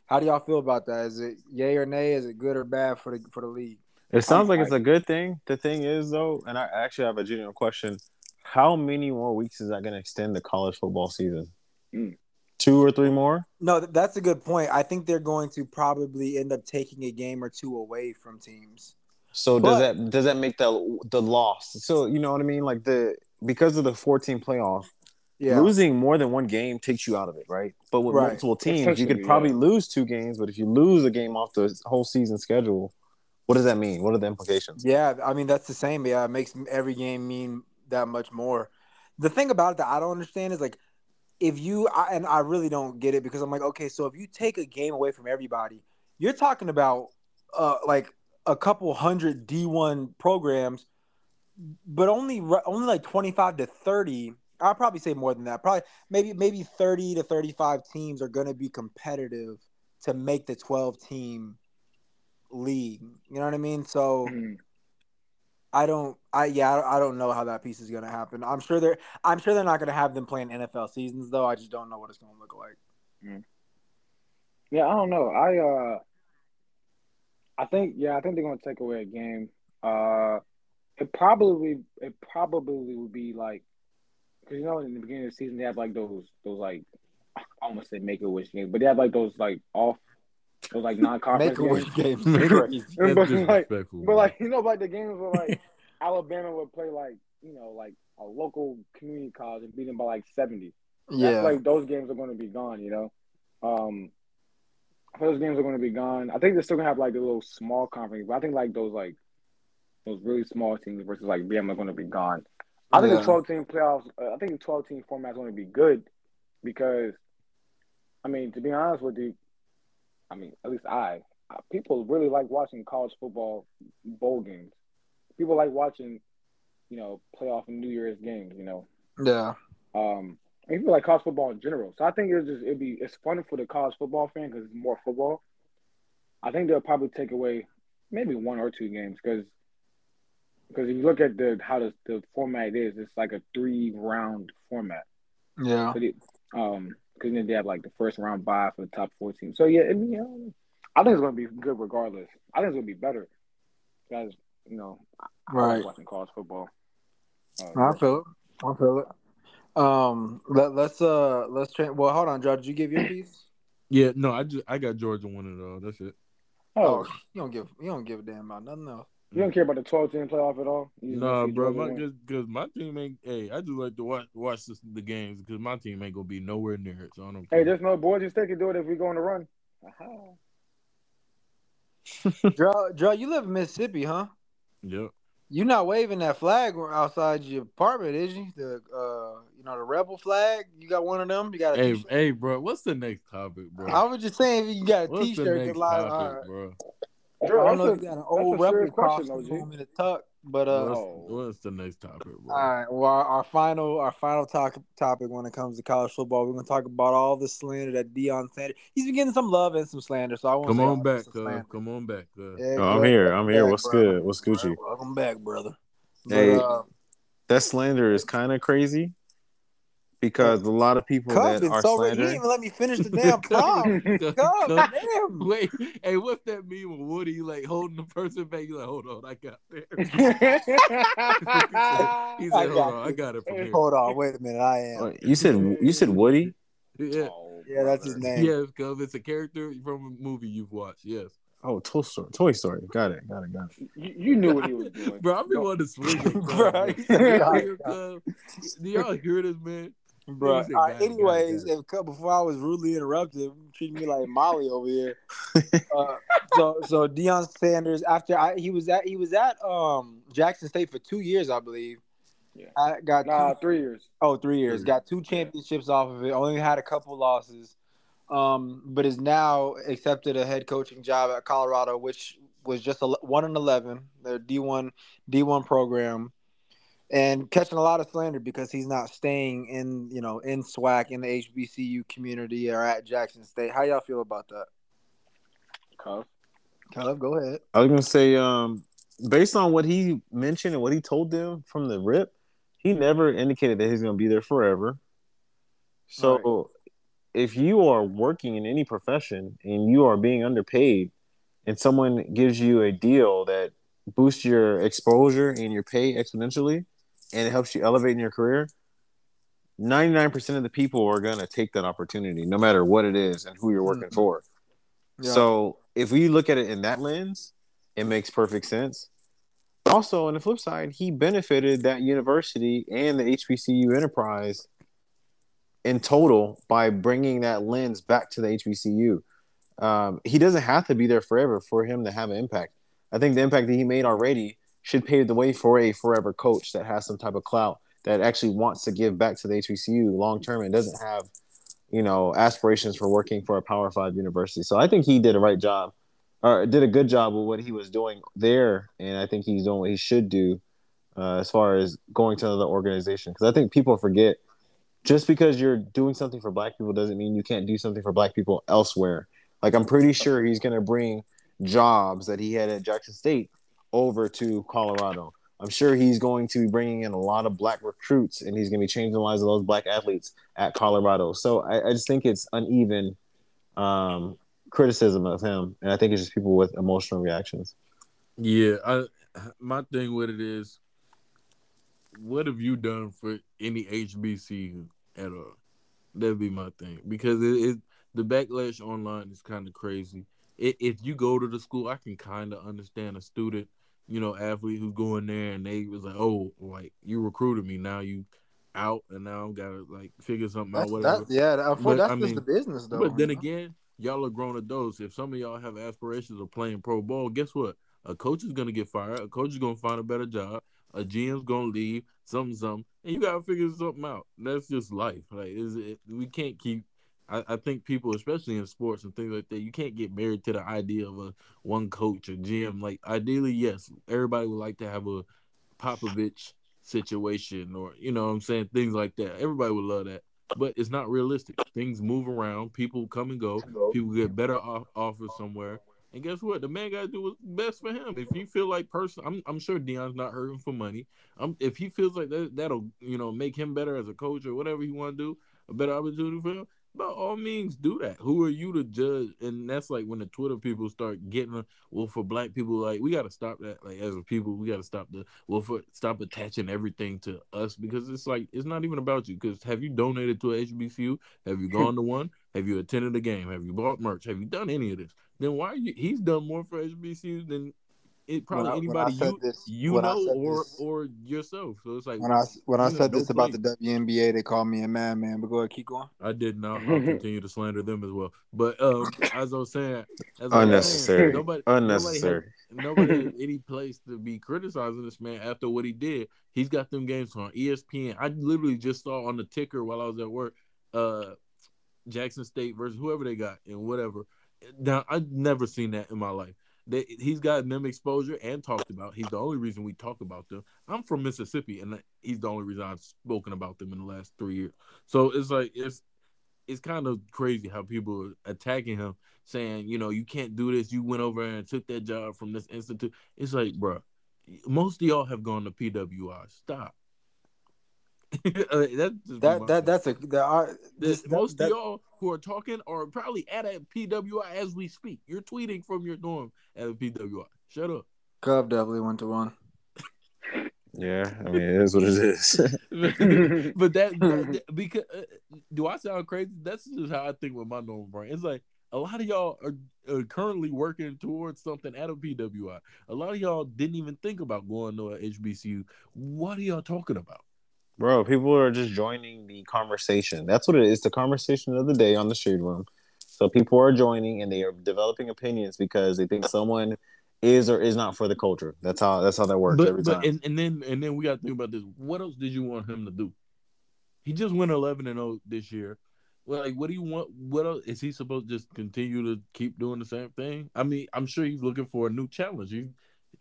How do y'all feel about that? Is it yay or nay? Is it good or bad for the for the league? It sounds like it's a good thing. The thing is, though, and I actually have a genuine question: How many more weeks is that going to extend the college football season? Mm. Two or three more? No, that's a good point. I think they're going to probably end up taking a game or two away from teams. So But- does that does that make the the loss? So you know what I mean? Like the because of the fourteen playoff, Yeah. losing more than one game takes you out of it, right? But with Right. multiple teams, you could probably yeah. lose two games. But if you lose a game off the whole season schedule, what does that mean? What are the implications? Yeah, I mean that's the same. Yeah, it makes every game mean that much more. The thing about it that I don't understand is like if you I, and I really don't get it because I'm like, okay, so if you take a game away from everybody, you're talking about uh like a couple hundred D1 programs, but only only like 25 to 30. I'll probably say more than that. Probably maybe maybe 30 to 35 teams are going to be competitive to make the 12 team league. You know what I mean? So Mhm. I don't. I yeah. I don't, know how that piece is gonna happen. I'm sure they're. I'm sure they're not gonna have them playing NFL seasons though. I just don't know what it's gonna look like. Yeah, I don't know. I uh, I think yeah, I think they're gonna take away a game. Uh, it probably it probably would be like because you know in the beginning of the season they have like those those like I almost say make a wish games, but they have like those like off, those like non conference Make a wish games. game. But, like- But like you know, like the games where like Alabama would play like you know like a local community college and beat them by like seventy. That's Yeah. like those games are going to be gone. You know, um, those games are going to be gone. I think they're still gonna have like a little small conference, but I think like those like those really small teams versus like BM are going to be gone. I think Yeah. the twelve team playoffs. Uh, I think the twelve team format is going to be good because, I mean, to be honest with you, I mean, at least I, uh, people really like watching college football bowl games. People like watching, you know, playoff and New Year's games. You know, Yeah. um, and people like college football in general. So I think it's just it'd be it's fun for the college football fan because it's more football. I think they'll probably take away maybe one or two games because because if you look at the how the, the format is, it's like a three round format. Yeah. It, um, because then they have like the first round bye for the top four teams. So yeah, it, you know, I think it's gonna be good regardless. I think it's gonna be better because you know I Right. watching college football. Uh, I feel it. I feel it. Um, let, let's uh let's train. Well, hold on, Joe. Did you give your piece? yeah, no, I just I got Georgia winning it all. That's it. oh, you don't give you don't give a damn about nothing else. you don't care about the twelve team playoff at all? You Nah, bro, Georgia my, cause, cause my team ain't. Hey, I just like to watch watch this, the games because my team ain't gonna be nowhere near it. So I don't. Hey, care. there's no Boise State can do it if we go on the run. Aha. Joe, Joe, you live in Mississippi, huh? Yep. You're not waving that flag outside your apartment, is you? The uh, you know, the rebel flag. You got one of them. You got a Hey, t-shirt? hey, bro, what's the next topic, bro? I was just saying, if you got a what's the t-shirt, next that like, topic, bro? I Drew, don't know a- if you got an that's old a serious rebel question, costume OG. in the tuck, but uh, What's, Oh. what's the next topic, bro? All right. Well, our, our final our final talk, topic when it comes to college football, we're gonna talk about all the slander that Deion Sanders. He's been getting some love and some slander, so I won't Come say on back, this is cuz. slander. Come on back, cuz. Yeah, Oh, I'm here. I'm here. Back, What's brother. good? What's Gucci? Welcome back, brother. But, Hey, uh, That slander is kind of crazy because a lot of people Cub that been are so ready. He didn't slandering. even let me finish the damn prompt. Cuz- Cub, cuz- damn. Wait, hey, what's that meme with Woody like holding the person back? He's like, hold on, I got there. he said, hold got on, I got it from here. Hold on, wait a minute. I am. Oh, you said you said Woody. Yeah, Oh, Yeah, that's his name. yes, cuz it's a character from a movie you've watched. Yes, Oh, Toy Story. Toy Story. Got it. Got it. Got it. You, you knew what he was doing. bro, I've been wanting to swing Bro, bro. he said, Do y'all "Got hear, it, cuz? Do y'all hear this, man? Bro, He said, right, it, got it, anyways, got if before I was rudely interrupted, treating me like Molly over here. uh, so, so Deion Sanders, after I, he was at he was at um Jackson State for two years, I believe. Yeah. I got Nah, two, three years. oh three years. Three. Got two championships off of it. Only had a couple losses, um, but is now accepted a head coaching job at Colorado, which was just a, one and eleven, their D one D one program and catching a lot of slander because he's not staying in you know in SWAC in the HBCU community or at Jackson State. How y'all feel about that? Cuff. Caleb, go ahead. I was gonna say, um, based on what he mentioned and what he told them from the rip, he never indicated that he's gonna be there forever. So, if you are working in any profession and you are being underpaid, and someone gives you a deal that boosts your exposure and your pay exponentially, and it helps you elevate in your career, ninety nine percent of the people are gonna take that opportunity, no matter what it is and who you're working Mhm. for. Yeah. So if we look at it in that lens, it makes perfect sense. Also, on the flip side, he benefited that university and the HBCU enterprise in total by bringing that lens back to the HBCU. Um, he doesn't have to be there forever for him to have an impact. I think the impact that he made already should pave the way for a forever coach that has some type of clout that actually wants to give back to the HBCU long term and doesn't have, you know, aspirations for working for a Power Five university. So I think he did a right job, or did a good job with what he was doing there, and I think he's doing what he should do uh, as far as going to another organization. Because I think people forget just because you're doing something for Black people doesn't mean you can't do something for Black people elsewhere. Like I'm pretty sure he's going to bring jobs that he had at Jackson State over to Colorado. I'm sure he's going to be bringing in a lot of black recruits, and he's going to be changing the lives of those black athletes at Colorado. So I, I just think it's uneven um, criticism of him, and I think it's just people with emotional reactions. Yeah, I my thing with it is, what have you done for any HBCU at all? That'd be my thing because it, it the backlash online is kind of crazy. It, if you go to the school, I can kind of understand a student, you know, athlete who's going there and they was like, oh, like you recruited me, now you out, and now I'm gotta like figure something That's, out, whatever. yeah, that, But, that's I just mean- the business, though. But then know? again, y'all are grown adults. If some of y'all have aspirations of playing pro ball, guess what? A coach is gonna get fired. A coach is gonna find a better job. A GM's gonna leave. Something, something, and you gotta figure something out. That's just life. Like, is it? We can't keep. I, I think people, especially in sports and things like that, you can't get married to the idea of a one coach or GM. Like, ideally, yes, everybody would like to have a Popovich situation, or you know, what I'm saying things like that. Everybody would love that but it's not realistic. Things move around, people come and go, people get better off- offers somewhere. And guess what? The man got to do what's best for him. If you feel like person, I'm I'm sure Deion's not hurting for money. If he feels like that that'll you know make him better as a coach or whatever he want to do, a better opportunity for him. By all means, do that. Who are you to judge? And that's like when the Twitter people start getting well for black people. Like we got to stop that. Like as a people, we got to stop the well for stop attaching everything to us because it's like it's not even about you. Because have you donated to a HBCU? Have you gone to one? Have you attended a game? Have you bought merch? Have you done any of this? Then why you? He's done more for HBCUs than it probably When I- when I anybody said you this- you when I know said or this- or yourself. So it's like when I when I said know, this no about place. the WNBA, they called me a madman. But go ahead, keep going. I did not. I'll continue to slander them as well. But um, as I was saying, as I was saying, Unnecessary. nobody, Unnecessary. Nobody has, nobody has any place to be criticizing this man after what he did. He's got them games on ESPN. I literally just saw on the ticker while I was at work, uh, Jackson State versus whoever they got and whatever. Now I've never seen that in my life. They, he's gotten them exposure and talked about. He's the only reason we talk about them. I'm from Mississippi, and he's the only reason I've spoken about them in the last three years. So it's like it's it's kind of crazy how people are attacking him, saying, you know, you can't do this. You went over and took that job from this institute. It's like, bro, most of y'all have gone to PWI. Stop. That's That that that's a that are The- this, most that, of y'all who are talking are probably at a PWI as we speak. You're tweeting from your dorm at a PWI. Shut up. Cub definitely went to one. Yeah, I mean, it is what it is. but that, that- that- because uh, do I sound crazy? That's just how I think with my normal brain. It's like a lot of y'all are, are currently working towards something at a PWI. A lot of y'all didn't even think about going to a HBCU. What are y'all talking about? Bro, people are just joining the conversation. That's what it is. The conversation of the day on the shade room. So people are joining and they are developing opinions because they think someone is or is not for the culture. That's how that's how that works But, every but time. and, and then and then we got to think about this. What else did you want him to do? He just went eleven and zero this year. Like, what do you want? What else is he supposed to just continue to keep doing the same thing? I mean, I'm sure he's looking for a new challenge. He's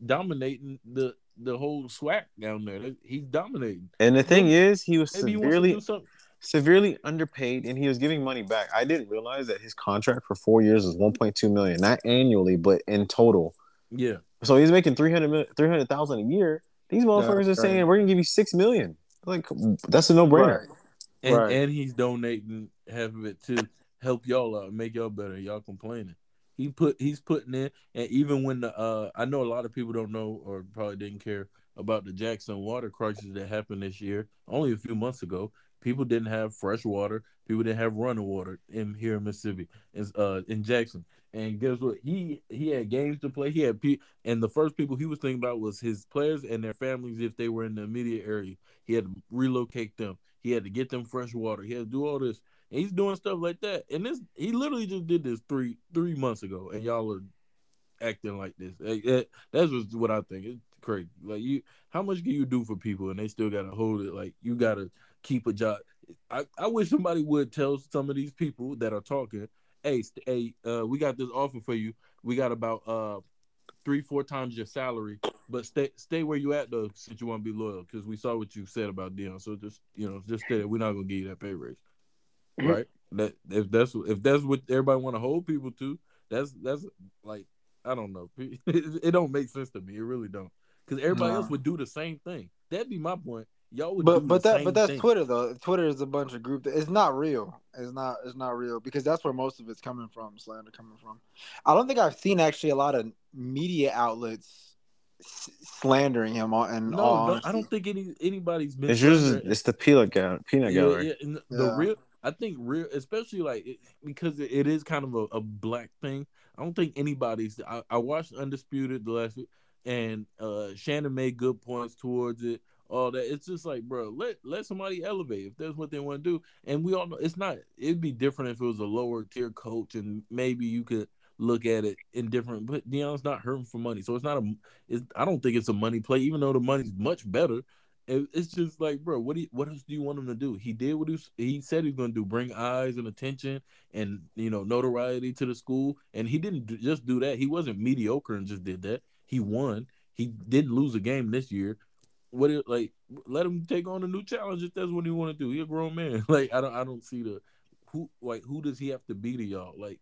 dominating the the whole SWAC down there. He's dominating. And the thing is, he was Maybe he wants to severely do something. severely underpaid and he was giving money back. I didn't realize that his contract for 4 years was 1.2 million, not annually, but in total. Yeah, So he's making 300 300,000 a year. These motherfuckers are saying right. we're going to give you 6 million. Like that's a no-brainer. and Right. and he's donating half of it to help y'all out, make y'all better. Y'all complaining. He put he's putting in, and even when the uh, I know a lot of people don't know or probably didn't care about the Jackson water crisis that happened this year, only a few months ago. People didn't have fresh water. People didn't have running water in here in Mississippi, in, uh, in Jackson. And guess what? He he had games to play. He had pe- and the first people he was thinking about was his players and their families if they were in the immediate area. He had to relocate them. He had to get them fresh water. He had to do all this. He's doing stuff like that. And this he literally just did this three three months ago, and y'all are acting like this. That's just what I think. It's crazy. Like you, how much can you do for people, and they still gotta hold it? Like you gotta keep a job. I, I wish somebody would tell some of these people that are talking, hey, hey, uh, we got this offer for you. We got about uh three, four times your salary, but stay stay where you at though, since you want to be loyal, because we saw what you said about Deion. So just you know, just stay. We're not gonna give you that pay raise, right? That if that's if that's what everybody want to hold people to, that's that's like I don't know. It, it don't make sense to me. It really don't, because everybody No. else would do the same thing. That'd be my point. Y'all would, But do but the that same but that's thing. Twitter though. Twitter is a bunch of group. It's not real. It's not. It's not real because that's where most of it's coming from. Slander coming from. I don't think I've seen actually a lot of media outlets slandering him on. And No, no, I don't think any anybody's been. It's just it's the peanut gallery. Peanut Yeah, gallery. yeah, and the- the Yeah. real I think real, especially like it, because it, it is kind of a, a black thing. I don't think anybody's. I, I watched Undisputed the last week, and uh Shannon made good points towards it. All that it's just like, bro, let let somebody elevate if that's what they want to do. And we all know it's not. It'd be different if it was a lower tier coach, and maybe you could look at it in different. But Deion's not hurting for money, so it's not a. It's, I don't think it's a money play, even though the money's much better. It, it's just like, bro, what do you, what else do you want him to do? He did what he, said he said he's going to do: bring eyes and attention and you know notoriety to the school. And he didn't do, just do that. He wasn't mediocre and just did that. He won. He didn't lose a game this year. What like? Let him take on a new challenge if that's what he want to do. He a grown man. Like I don't I don't see the who like who does he have to be to y'all? Like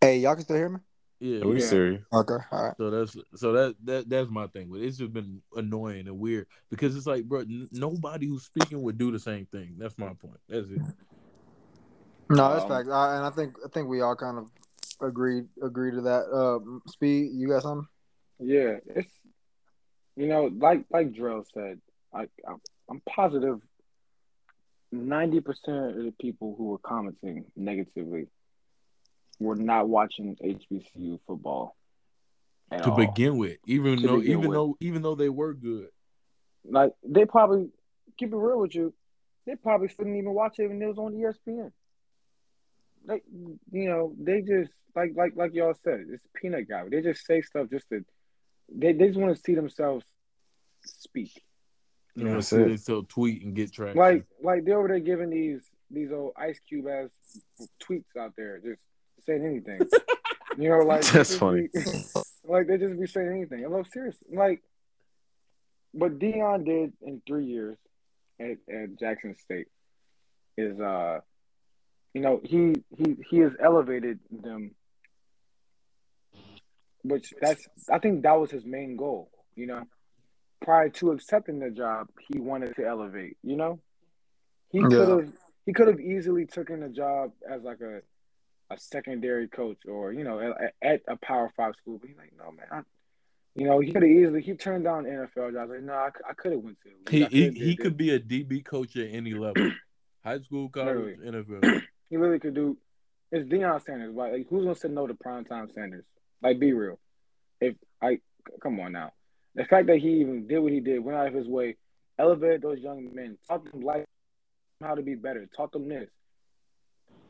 Hey, y'all can still hear me? Yeah, Are we Yeah. serious? Okay, all right. So that's so that that that's my thing. But it's just been annoying and weird because it's like, bro, n- nobody who's speaking would do the same thing. That's my point. That's it. No, that's Um, facts. I, and I think I think we all kind of agreed agree to that. Uh, Speed, you got something? Yeah, it's you know, like like Drill said, I I'm, I'm positive ninety percent of the people who were commenting negatively were not watching HBCU football at To all. begin with, even To though even with. though even though they were good, Like they probably keep it real with you, they probably didn't even watch it when it was on ESPN. They, you know, they just like like like y'all said, it's peanut gallery. They just say stuff just to they, they just want to see themselves speak. you know, That's see it. they still tweet and get traction. Like like they're over there giving these these old Ice Cube ass tweets out there, just saying anything. you know, like That's funny. be- like they just be saying anything. I'm like serious. Like what Deion did in three years at, at Jackson State is uh you know, he he he has elevated them which that's I think that was his main goal, you know. Prior to accepting the job, he wanted to elevate, you know? He Yeah. could have he could have easily taken the job as like a a secondary coach or you know at, at a power five school. But he's like, no man, I, you know he could have easily he turned down NFL jobs. Like, no, I, I could have went to. he he, he could be a DB coach at any level, high school, college, NFL. this. He really could do. It's Deion Sanders. Like, like who's gonna say no to primetime Sanders? Like, be real. If I come on now, the fact that he even did what he did, went out of his way, elevated those young men, taught them life, how to be better, taught them this.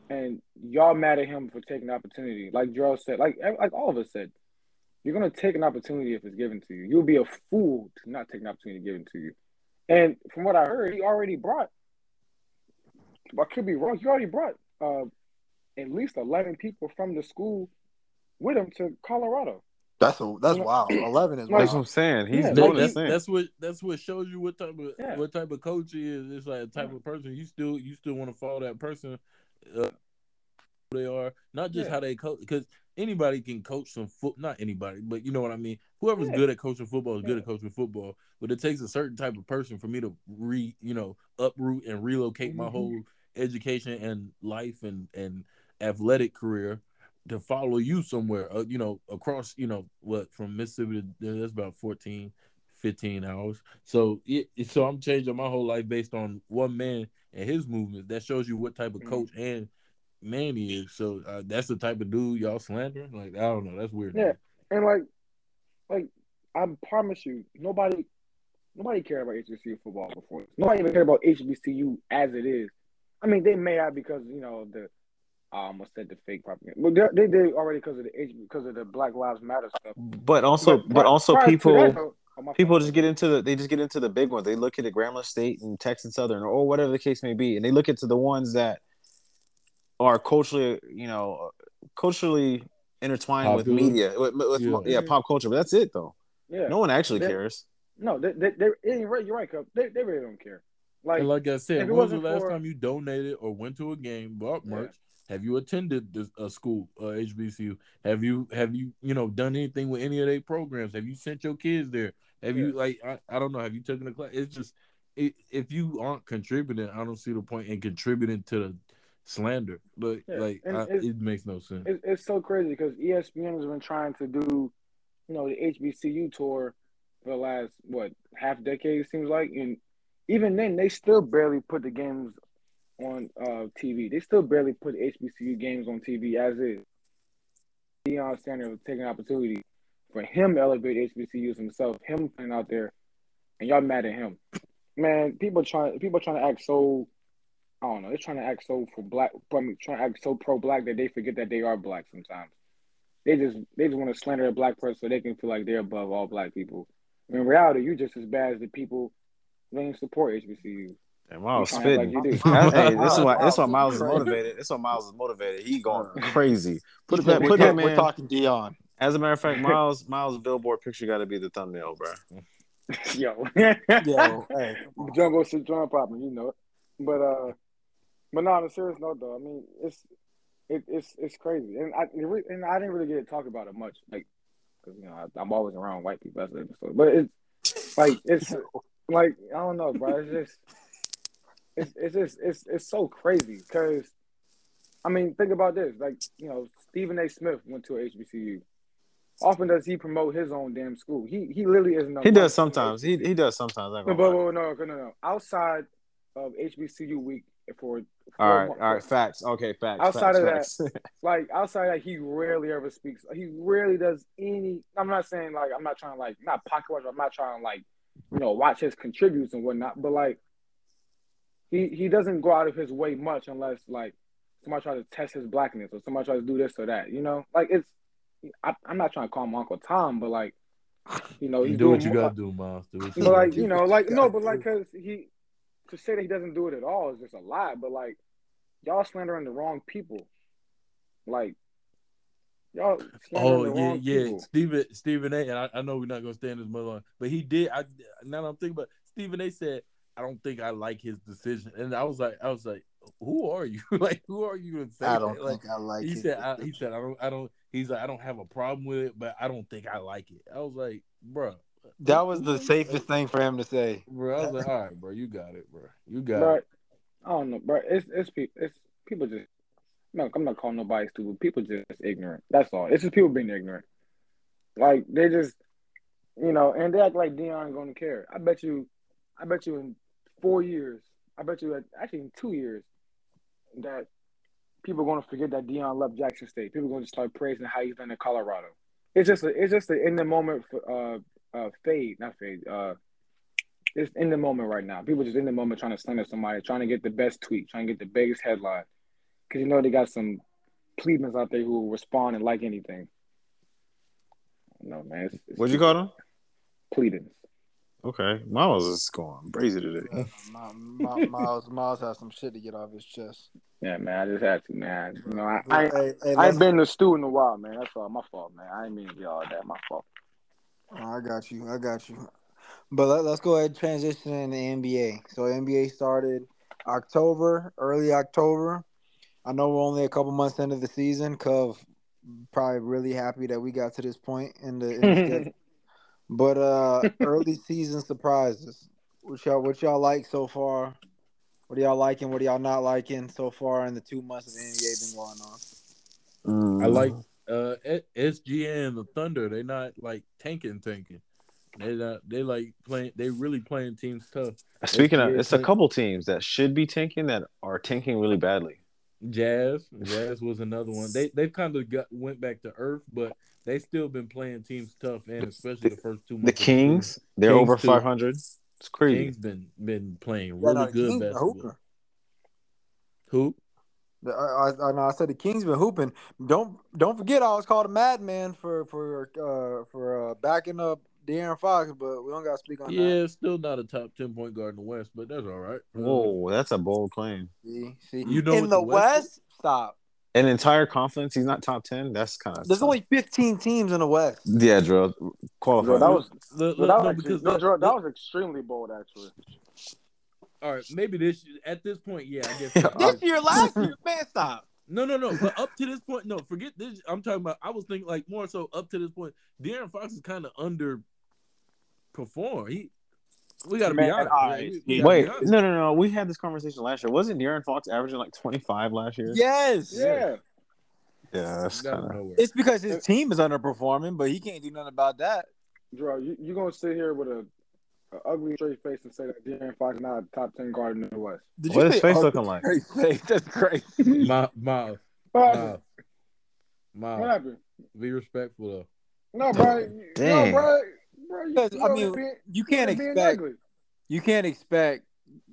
And y'all mad at him for taking the opportunity. Like Joel said, like like all of us said, you're gonna take an opportunity if it's given to you. You'll be a fool to not take an opportunity given to you. And from what I heard, he already brought. I could be wrong. He already brought uh, at least eleven people from the school with him to Colorado. That's a, that's You know- wild. Eleven is Like- That's what. I'm saying. He's Yeah, doing like, that's, that's what that's what shows you what type of Yeah. what type of coach he is. It's like a type of person you still you still want to follow that person. Uh, who they are not just Yeah. how they coach because anybody can coach some foot. Not anybody, but you know what I mean. Whoever's Yeah. good at coaching football is good Yeah. at coaching football. But it takes a certain type of person for me to re you know uproot and relocate my Mhm. whole education and life and and athletic career to follow you somewhere uh, you know across you know what from mississippi to that's about 14 15 hours so it, it- so i'm changing my whole life based on one man and his movement that shows you what type of Mhm. coach and man he is so uh, that's the type of dude y'all slandering like i don't know that's weird Yeah. And like, like I promise you, nobody, nobody cared about HBCU football before. Nobody even cared about HBCU as it is. I mean, they may have because you know the. I almost said the fake propaganda, but they, they did already because of the H because of the Black Lives Matter stuff. But also, but, pri- also people. that, though- my People fault. just get into the they just get into the big ones. They look at the Grambling State and Texas Southern or whatever the case may be, and they look into the ones that are culturally, you know, culturally intertwined with Popular. media, with, with Yeah. yeah. pop culture. But that's it though. Yeah. No one actually They- cares. No, they, they, they, you're right. You're right, Cup. They, they really don't care. Like, and like i said if it when was the last for- time you donated or went to a game bought Yeah. have you attended this, a school uh, hbcu have you have you you know done anything with any of their programs have you sent your kids there have you like I, I don't know have you taken a class? It's just it, if you aren't contributing i don't see the point in contributing to the slander. But Yeah, like I, it makes no sense. It, it's so crazy because ESPN has been trying to do, you know, the HBCU tour for the last what half decade it seems like, and even then they still barely put the games on uh, TV. They still barely put HBCU games on TV as is. Deion Sanders was taking opportunity for him to elevate HBCUs himself, him playing out there, and y'all mad at him. Man, people trying people trying to act so I don't know, they're trying to act so for black I mean, trying to act so pro black that they forget that they are black sometimes. They just they just want to slander a black person so they can feel like they're above all black people. In reality, you're just as bad as the people that don't support HBCUs. And Miles You trying spitting. like you do. hey, this is why this is why Miles Miles is motivated. This is why Miles is motivated. He going uh, crazy. Put it back. put we're, that we're man. talking Deion. As a matter of fact, Miles Miles billboard picture got to be the thumbnail, bro. Yo. Yo, hey, Jungle shit drum popping, you know. it. But uh but no, on a serious note though, I mean it's it, it's it's crazy. And I and I didn't really get to talk about it much, like because you know I, I'm always around white people, that's the story. But it's like it's like I don't know, bro. It's just it's it's just it's it's so crazy because I mean think about this, like you know Stephen A. Smith went to a HBCU. Often does he promote his own damn school? He he literally isn't. a He does sometimes. He he does sometimes. No, but, but no, no, no, no. Outside of HBCU week for, for All right, all right. Facts. Okay, facts. Outside facts, of facts. like outside that he rarely ever speaks. He rarely does any. I'm not saying like I'm not trying to like not pocket watch. I'm not trying to like you know watch his contributes and whatnot. But like he he doesn't go out of his way much unless like somebody tries to test his blackness or somebody tries to do this or that. You know, like it's. I, I'm not trying to call him Uncle Tom, but like you know You he's do what you gotta do, Miles. Do what but you like you know, like no, but like because he to say that he doesn't do it at all is just a lie. But like y'all slandering the wrong people. Like y'all Oh slandering the yeah, wrong yeah. people. Stephen Stephen A. And I, I know we're not gonna stay in this much long, but he did. I now that I'm thinking about Stephen A. said, "I don't think I like his decision," and I was like, I was like, "Who are you? like, who are you to say I don't Like, think I like he it. said, I, he said, I don't, I don't. He's like, I don't have a problem with it, but I don't think I like it. I was like, bro, that was the safest thing for him to say. bro. I was like, all right, bro, you got it, bro, you got But it. I don't know, bro. It's it's people. It's people just. No, I'm not calling nobody stupid. People just ignorant. That's all. It's just people being ignorant. Like they just, you know, and they act like Deion going to care. I bet you, I bet you in four years, I bet you uh, actually in two years, that people are going to forget that Deion left Jackson State. People are going to start praising how he's done in Colorado. It's just a, it's just an in the moment uh uh fade, not fade. Uh, it's in the moment right now. People just in the moment trying to slander somebody, trying to get the best tweet, trying to get the biggest headline, because you know they got some plebeians out there who will respond and like anything. No man, it's, it's What'd you call him? plebeians. Okay, Miles is going crazy today. Uh, Mi- Mi- Miles, Miles has some shit to get off his chest. Yeah, man, I just had to, man. You know, I I, Hey, hey, I ain't been in the stew in a while, man. That's all my fault, man. I ain't mean to be all that. My fault. Oh, I got you. I got you. But let, let's go ahead and transition in the NBA. So NBA started October, early October. I know we're only a couple months into the season. Cove probably really happy that we got to this point in the, in the schedule. But uh early season surprises. What y'all what y'all like so far? What are y'all liking? What are y'all not liking so far in the two months of the NBA been going on? I like uh S- SGA and the Thunder. They not like tanking, tanking. They not. They like playing. They really playing teams tough. Speaking of, SGA it's a couple teams that should be tanking that are tanking really badly. Jazz, Jazz was another one. They they've kind of got went back to earth, but they still been playing teams tough, and especially the first two months. The of season. Kings, they're Kings over 500. It's crazy. Kings been been playing Yeah, really no, good Kings been basketball. hooping. Who? The- I, I, I know. I said the Kings been hooping. Don't don't forget, I was called a madman for for uh for uh backing up De'Aaron Fox, but we don't got to speak on Yeah, that. still not a top ten point guard in the West, but that's all right. Whoa, that's a bold claim. See, see, You know in the the West West, stop. An entire conference, he's not top 10. That's kind of. There's only 15 teams in the West. Yeah, Drill. Bro, Qualify. that was Look, no, look, that no, was, actually, no, look, Drew, that was extremely bold, actually. all right, maybe this at this point, yeah, I guess. This year, last year, man, stop. No, no, no. But up to this point, no. Forget this. I'm talking about. I was thinking like more so up to this point. De'Aaron Fox is kind of underperformed. He, we got to be Man, honest. right. We- we Wait, be honest. no, no, no. We had this conversation last year. Wasn't De'Aaron Fox averaging like 25 last year? Yes. Yeah. Yeah, that's kind of. It's because his team is underperforming, but he can't do nothing about that. Drew, you you gonna sit here with a an ugly straight face and say that De'Aaron Fox is not a top ten guard in the West. Did What his face looking like? face? That's crazy. My my What happened? my What happened? Be respectful though. No, bro. Dang. No, bro. Bro you, you I mean, being- You can't expect you can't expect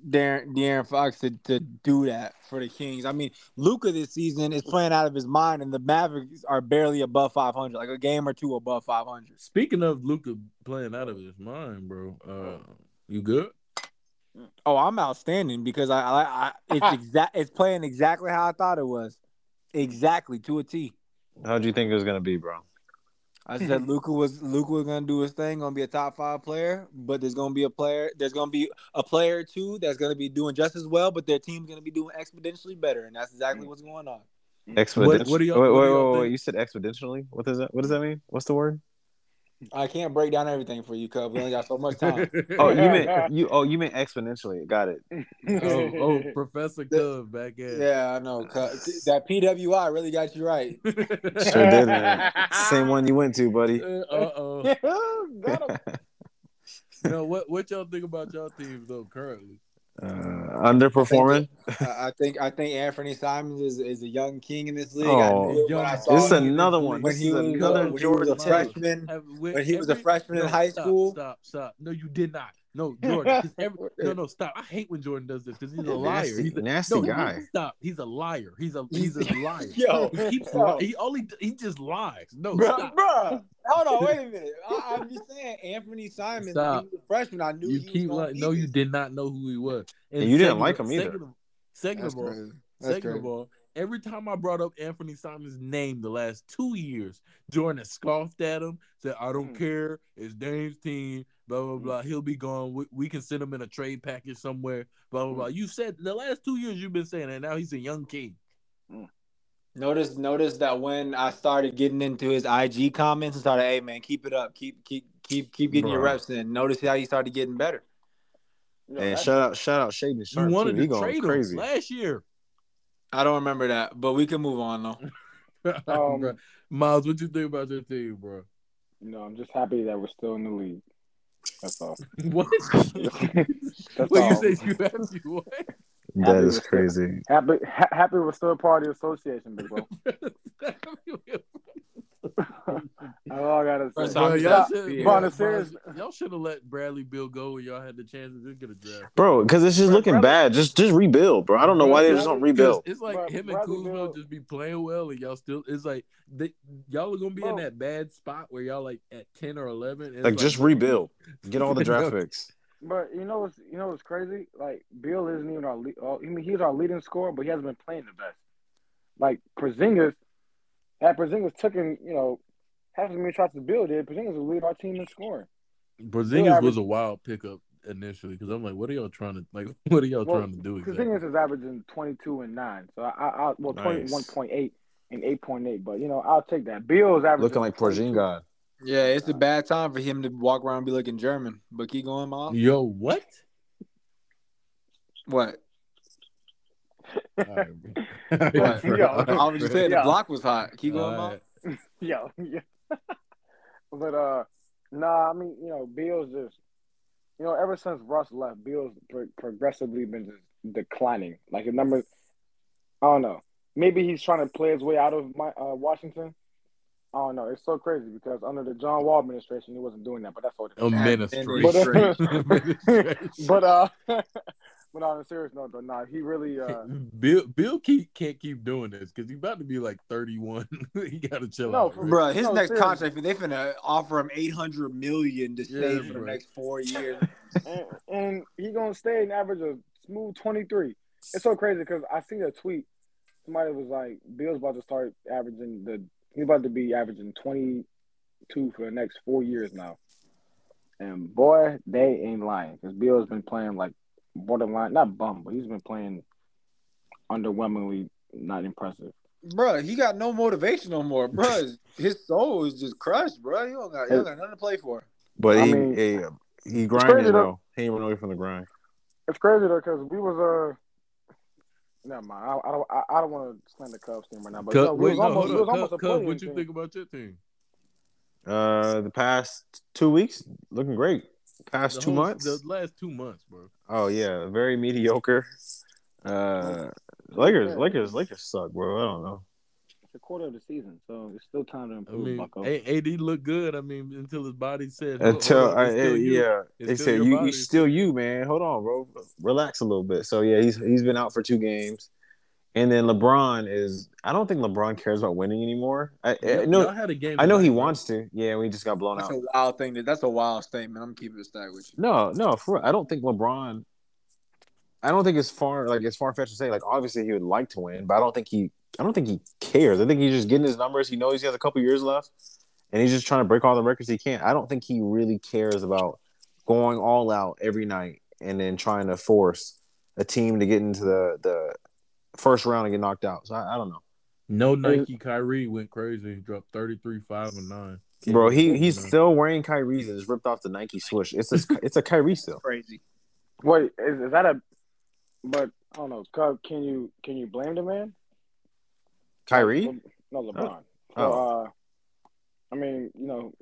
Darren De'Aaron Fox to, to do that for the Kings. I mean, Luka this season is playing out of his mind, and the Mavericks are barely above 500, like a game or two above 500. Speaking of Luka playing out of his mind, bro. Uh, you good? Oh, I'm outstanding because I, I, I it's exact, it's playing exactly how I thought it was, exactly to a T. How'd you think it was gonna be, bro? I said Luka was Luka was gonna do his thing, gonna be a top five player, but there's gonna be a player, there's gonna be a player or two that's gonna be doing just as well, but their team's gonna be doing exponentially better, and that's exactly what's going on. Exponentially. what do y'all- wait, what wait, wait, wait. You said exponentially. What does that? What does that mean? What's the word? I can't break down everything for you, Cub. We only got so much time. Oh, you meant you. Oh, you meant exponentially. Got it. oh, oh, Professor Cub back at yeah, I know. Cub. That PWI really got you right. Sure did, man. Same one you went to, buddy. Uh oh. Got him. You know what? What y'all think about y'all teams though currently? Uh, underperforming. I I think I think Anfernee Simons is, is a young king in this league. Oh. I knew it when I Young saw This is another one. when he was, another when he was a freshman. When he was a freshman in high stop, school. Stop, stop. No, you did not. No, Jordan. every- no, no, stop. I hate when Jordan does this because he's a liar. Nasty- he's a, nasty no, guy. Stop. He's a liar. He's a he's a liar. Yo, He keeps yo. li- he only he just lies. No, Bro, stop. bro, hold on, wait a minute. I, I'm just saying, Anfernee Simon, Stop. he was a freshman. I knew You he keep was lying. going No, you did not know who he was. And you didn't like him either. Second of, second of all, Second of all, every time I brought up Anfernee Simon's name the last two years, Jordan has scoffed at him, said, I don't Mm. care. It's Dame's team, blah, blah, mm. blah. He'll be gone. We, we can send him in a trade package somewhere, blah, blah, blah. Mm. You said the last two years you've been saying that. Now he's a young king. Mm. Notice, notice that when I started getting into his IG comments and started, hey man, keep it up, keep keep keep keep getting your reps in. Notice how he started getting better. Yo, And shout out, shout out, Shaedon You wanted too. To going trade crazy. him last year. I don't remember that, but we can move on though. Um, Miles, what you think about your team, bro? you know, I'm just happy that we're still in the league. That's all. What? That's what all. you say? You happy? What? That Happy is with it. crazy. Happy, ha- happy we're still a part of the association, big bro. That's all I gotta say. Bro, I'm y'all should, yeah. On a serious- y'all should have let Bradley Beal go when y'all had the chance to just get a draft. Bro, because it's just Bro, looking brother- bad. Just just rebuild, bro. I don't know why they just don't rebuild. It's like Bro, him and Bradley Kuzma Beal- just be playing well, and y'all still. It's like they, y'all are gonna be in that bad spot where y'all like at ten or eleven. and it's Like just rebuild. Get all the draft picks. But you know what's you know what's crazy? Like Beal isn't even our lead. I uh, mean, he's our leading scorer, but he hasn't been playing the best. Like Porzingis, had Porzingis took in, you know, half as many shots as Beal did. Porzingis would lead our team in scoring. Porzingis Beal was a wild pickup initially because I'm like, what are y'all trying to like? What are y'all Well, trying to do exactly? Porzingis is averaging twenty two and nine, so I, I, I well Nice. twenty one point eight and eight point eight. But you know, I'll take that. Beal's averaging Looking like 22. Porzingis. Yeah, it's a bad time for him to walk around and be looking German. But keep going, Miles. Yo, what? What? All right, bro. Yo. I was just saying the block was hot. Keep going, All Miles. right. Yo, yeah. but uh, nah, I mean, you know, Beal's just, you know, ever since Russ left, Beal's pro- progressively been just declining. Like his numbers, I don't know. Maybe he's trying to play his way out of my uh, Washington. I don't know. It's so crazy because under the John Wall administration, he wasn't doing that. But that's all. Administration. But, uh, Administration. but uh, but on a serious note, though, nah, he really uh. Beal Beal keep, can't keep doing this because he's about to be like 31. he got to chill No, out. for man. Bro, his No, next seriously. contract, they finna offer him eight hundred million to stay Yeah, for bro. the next four years. and, and he gonna stay an average of smooth twenty three. It's so crazy because I seen a tweet. Somebody was like, "Beal's about to start averaging the. He's about to be averaging twenty two for the next four years now." And boy, they ain't lying because Beal's been playing like borderline, not bum, but he's been playing underwhelmingly not impressive. Bro, he got no motivation no more, bro. His soul is just crushed, bro. He don't got, he don't got nothing to play for. But I he mean, he, he grinded though. though. He ain't run away from the grind. It's crazy though because we was uh. Never mind. I, I don't. I, I don't want to slam the Cubs team right now, but Cub- no, we wait, was no, almost, hold we was on. almost Cub, a Cub, podium what you team. think about your team? Uh, the past two weeks looking great. Past The two whole- months. the last two months, bro. Oh yeah, very mediocre. Uh, Lakers, Lakers, Lakers suck, bro. I don't know. It's a quarter of the season, so it's still time to improve. I improve, mean, Bucko. A- AD looked good. I mean, until his body said, Until "Hold on, I, still you." yeah, It's they still said you, body. you still you, man. Hold on, bro. Relax a little bit. So yeah, he's he's been out for two games, and then LeBron is. I don't think LeBron cares about winning anymore. I, I know. y'all had a game I know he tonight, wants to. Yeah, we just got blown That's out. a wild thing. To, that's a wild statement. I'm keeping it stack with you. No, no, for real. I don't think LeBron. I don't think it's far like it's far fetched to say. Like obviously he would like to win, but I don't think he. I don't think he cares. I think he's just getting his numbers. He knows he has a couple years left, and he's just trying to break all the records he can. I don't think he really cares about going all out every night and then trying to force a team to get into the the first round and get knocked out. So I, I don't know, No Nike. Kyrie went crazy. He dropped 33, 5, and 9. bro. He he's know. still wearing Kyrie's and just ripped off the Nike swoosh. It's a, it's a Kyrie still. Crazy. Wait, is, is that a? But I don't know. Cub, Can you can you blame the man? Kyrie? No, LeBron. Oh. So, uh, I mean, you know,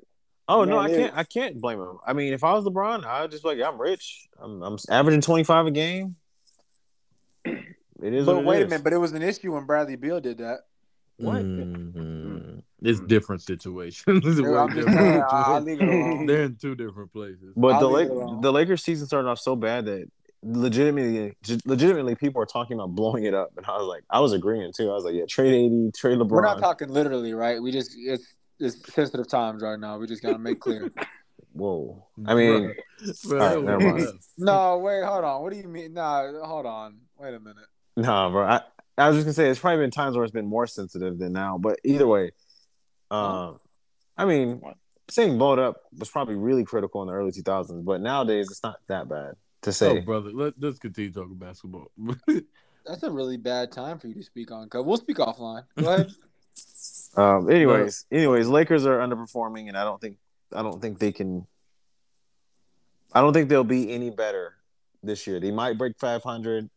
Oh no, I it can't. I can't blame him. I mean, if I was LeBron, I'd just be like, yeah, I'm rich. I'm, I'm averaging 25 a game. It is. But what it wait a minute. But it was an issue when Bradley Beal did that. What? Mhm. It's different situations. It's way I'm just different saying. I'll leave it alone. They're in two different places. But I'll the leave Lake, it alone. the Lakers season started off so bad that legitimately, legitimately, people are talking about blowing it up, and I was like, I was agreeing too. I was like, yeah, trade AD, trade LeBron. We're not talking literally, right? We just it's it's sensitive times right now. We just gotta make clear. Whoa. I mean, Bro, All right, that never mind. no, wait, hold on. What do you mean? Nah, hold on. Wait a minute. Nah, bro. I, I was just gonna say it's probably been times where it's been more sensitive than now, but either way, um, I mean, saying blow it up was probably really critical in the early 2000s, but nowadays it's not that bad to Oh, say. brother, let, let's continue talking basketball. That's a really bad time for you to speak on. Cause we'll speak offline. Go ahead. Um, anyways, anyways, Lakers are underperforming, and I don't think I don't think they can. I don't think they'll be any better this year. They might break 500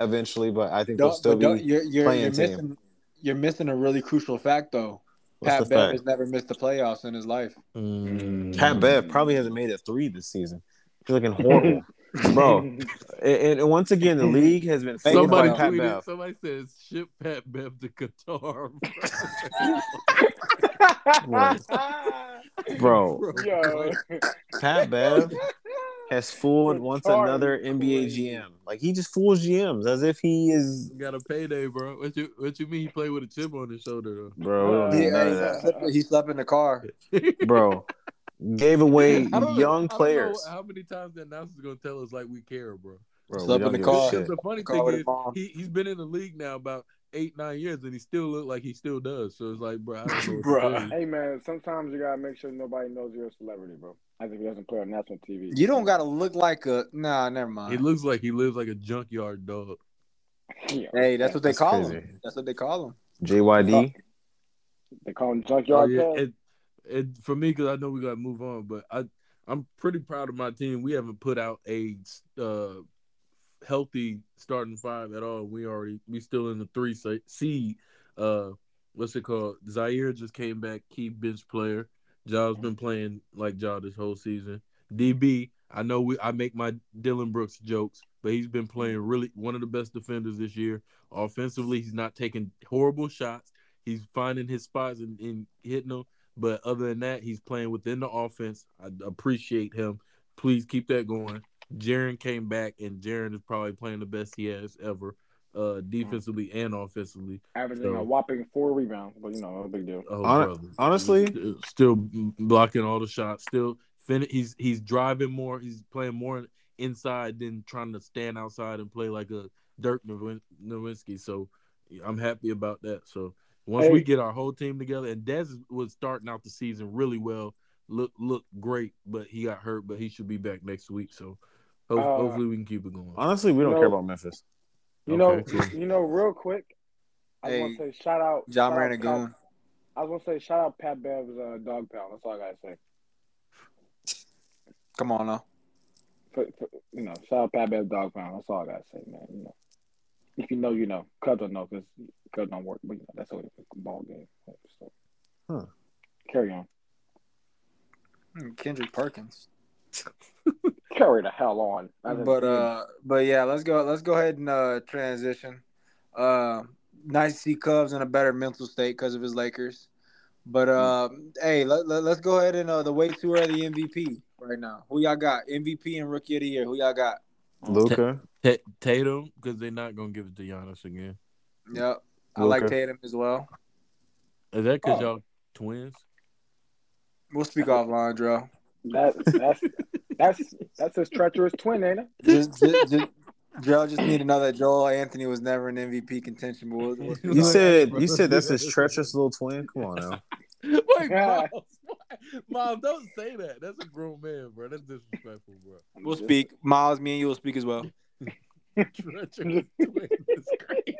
eventually, but I think they'll Don't, still but don't, be. you're you're, playing you're team. missing you're missing a really crucial fact though. What's Pat the Bev fact? has never missed the playoffs in his life. Mm. Pat Bev probably hasn't made a three this season. He's looking horrible, bro. And, and once again, the league has been favored Somebody by Pat tweeted. Bev. Somebody says ship Pat Bev to Qatar. Bro, Bro, Yo. Pat Bev has fooled once Qatar another NBA. GM. Like he just fools GMs as if he is. got a payday, bro. What you what you mean he played with a chip on his shoulder Bro, we don't He, do none of he, that. slept, he slept in the car. bro. Gave away I don't I young don't know players. how many times the announcer's gonna tell us like we care, bro? Bro, Slept in the car. The funny Car thing with is, he he's been in the league now about eight nine years, and he still look like he still does. So it's like, bro, I don't know. What Bruh. to tell you. Hey man, sometimes you gotta make sure nobody knows you're a celebrity, bro. As if he doesn't play on national TV. You don't gotta look like a nah. Never mind. He looks like he lives like a junkyard dog. Yeah. hey, that's what they That's call crazy. him. That's what they call him. JYD. They call him Oh, junkyard. yeah. Dog. And, and for me, because I know we got to move on, but I I'm pretty proud of my team. We haven't put out a uh, healthy starting five at all. We already we still in the three seed. Uh, what's it called? Ziaire just came back, key bench player. Ja's been playing like Ja this whole season. DB, I know we I make my Dillon Brooks jokes, but he's been playing really one of the best defenders this year. Offensively, he's not taking horrible shots. He's finding his spots and, and hitting them. But other than that, he's playing within the offense. I appreciate him. Please keep that going. Jaren came back, and Jaren is probably playing the best he has ever, uh, defensively and offensively. averaging So- a whopping four rebounds, but you know, no big deal. Oh, Hon- honestly- still, still blocking all the shots. Still, fin- he's he's driving more. He's playing more inside than trying to stand outside and play like a Dirk Nowin- Nowinski. So I'm happy about that. So once Hey. we get our whole team together, and Dez was starting out the season really well, look look great, but he got hurt. But he should be back next week. So ho- Uh, hopefully we can keep it going. Honestly, we don't You care about Memphis. You know, Okay, cool. you know, real quick, I Hey, want to say shout out. John shout out Pat- I was gonna say shout out Pat Bev's uh, dog pound. That's all I gotta say. Come on now. For, for, you know, shout out Pat Bev's dog pound. That's all I gotta say, man. You know, if you know, you know. Cubs don't know because Cubs don't work, but you know, that's what it's a ball game. So, Huh. Carry on. Hmm, Kendrick Perkins. Carry the hell on. But uh, but yeah, let's go. Let's go ahead and uh, transition. Uh, nice to see Cubs in a better mental state because of his Lakers. But uh, hey, let, let, us go ahead and uh, the way too early MVP right now. Who y'all got? MVP and Rookie of the Year. Who y'all got? Luka. Ta- Tatum, because they're not gonna give it to Giannis again. Yep, I like Tatum as well. Is that because Oh. y'all twins? We'll speak offline, Dro. that, that's that's that's his treacherous twin, ain't it? Just, just, just, Dro just need to know that Joel Anthony was never an MVP contention. But we'll, we'll speak You offline. said you said that's his treacherous little twin. Come on now. Wait, Miles, Miles, don't say that. That's a grown man, bro. That's disrespectful, bro. we'll speak. Miles, me and you will speak as well. Treacherous twin is crazy.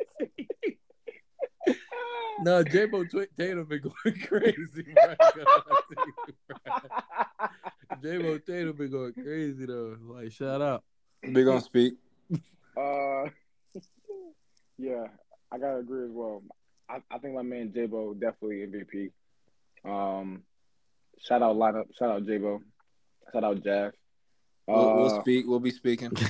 no, J-Bo Twi- Tatum been going crazy, bro. J-Bo Tatum been going crazy though. Like, shout out. We gonna speak. Uh, yeah, I gotta agree as well. I, I think my man J-Bo definitely MVP. Um, shout out lineup, shout out J-Bo, shout out Jeff. We'll, we'll Uh, speak. We'll be speaking.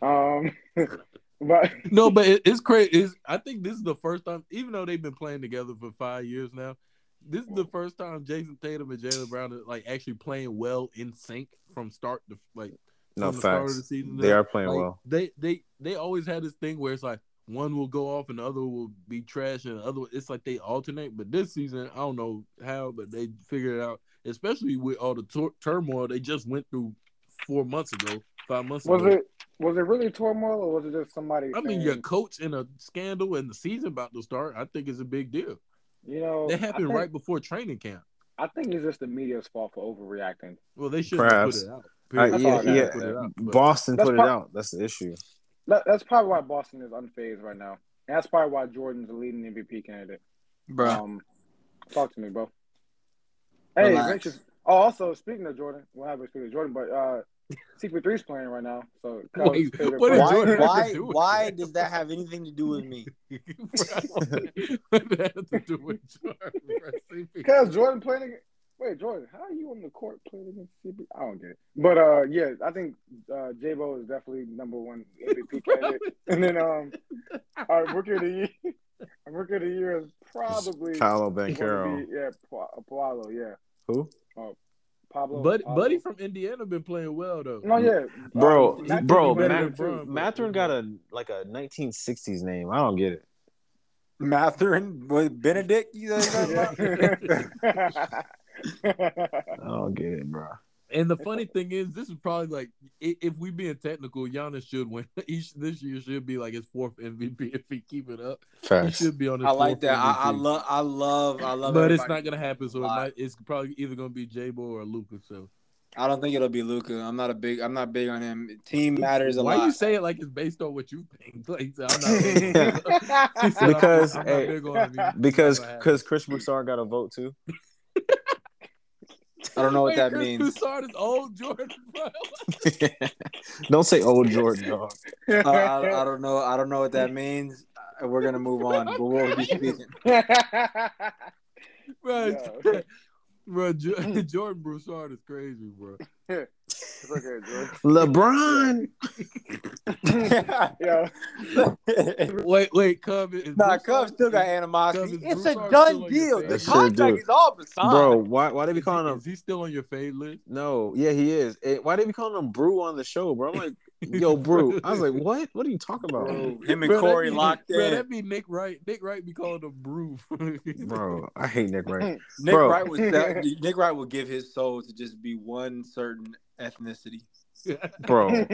Um, but No, but it, it's crazy. It's, I think this is the first time, even though they've been playing together for five years now, this is the first time Jayson Tatum and Jaylen Brown are like actually playing well in sync from start to like No from the start of the season. They are playing Like, well. They they they always had this thing where it's like one will go off and the other will be trash and the other it's like they alternate. But this season, I don't know how, but they figured it out. Especially with all the tur- turmoil they just went through four months ago, five months was ago. it was it really turmoil or was it just somebody? I mean, your coach in a scandal and the season about to start, I think is a big deal. You know, That happened think- right before training camp. I think it's just the media's fault for overreacting. Well, they should put Perhaps. it out. Uh, yeah, all I gotta yeah. Put it out, Boston That's put it out. That's the issue. That, that's probably why Boston is unfazed right now. And that's probably why Jordan's the leading MVP candidate. Bro, Um, talk to me, bro. Hey, Relax. Vinicius. Oh, also speaking of Jordan, well, not speaking of Jordan, but uh, CP3's playing right now. So Wait, what why? Jordan have to Why? Why does that have anything to do with me? what that have to do with Jordan? Because Jordan playing against. Wait, Jordan, how are you on the court playing against CP? I don't get it. But uh, yeah, I think uh, J-Bo is definitely number one MVP candidate. and then um, our rookie of the year, our rookie of the year is probably Paolo gonna be- yeah, Pa- Paolo, yeah, Who? Pablo. Buddy, Pablo. Buddy from Indiana been playing well though. No, yeah, Bro, Um, bro, Kennedy better Math- than Bron, bro. Mathurin got a like a 1960s name. I don't get it. Mathurin, what, Bennedict? You know, Yeah. I don't get it, bro. And the funny thing is, this is probably like if we being technical, Giannis should win. Each this year should be like his fourth MVP if he keep it up. He should be on his. I like fourth that. I, I love. I love. I love. but it's not gonna happen. So it might, it's probably either gonna be J-Bo or Luka. So I don't think it'll be Luka. I'm not a big. I'm not big on him. Team matters a lot. why you say it like it's based on what you think? Like I'm not. Said, Because, I'm, I'm not hey, big on him. Because it's not gonna because Chris Broussard got a vote too. I don't know what that Chris means. Broussard is old Jordan, bro. don't say old Jordan, dog. I, I, I don't know. I don't know what that means. Uh, We're gonna move on, but we'll be speaking. bro, Yo. Bro, Jo- mm. Jordan Broussard is crazy, bro. It's okay, Jordan. LeBron. Yo, Wait, wait, Cub is nah, Broussard- Cubs still got animosity. Cubs, is It's a done still on your deal. The They list? sure contract is all but signed. Bro, why why they be calling he, him is he still on your fade list? No, yeah, he is. Why they be calling him Brew on the show, bro? I'm like, yo, Brew. I was like, what? What are you talking about, Bro, him and Bro, Corey be, locked bro, in. That be Nick Wright. Nick Wright be calling him Brew. bro? I hate Nick Wright, Nick Bro. Wright would sell, Nick Wright would give his soul to just be one certain ethnicity. bro.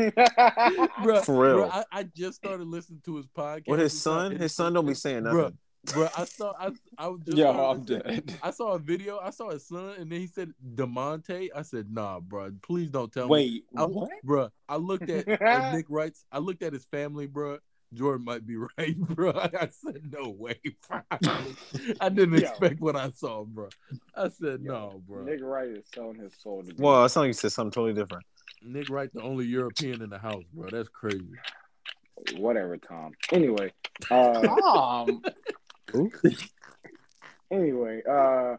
bro, For real. Bro, I, I just started listening to his podcast. With his son, and- his son don't be saying Bro, nothing. Bro, I saw, I, I was just Yo, I'm listening- dead. I saw a video. I saw his son, and then he said Demonte. I said, Nah, bro, please don't tell me. Wait, I, what? bro. I looked at uh, Nick Wright's. I looked at his family, bro. Jordan might be right, bro. I said, no way. bro." I didn't Yo. expect what I saw, bro. I said, Yo, no, bro. Nick Wright is selling his soul to Well, it sounded like you said something totally different. Nick Wright, the only European in the house, bro. That's crazy. whatever, Tom. Anyway, uh, Um, anyway, uh,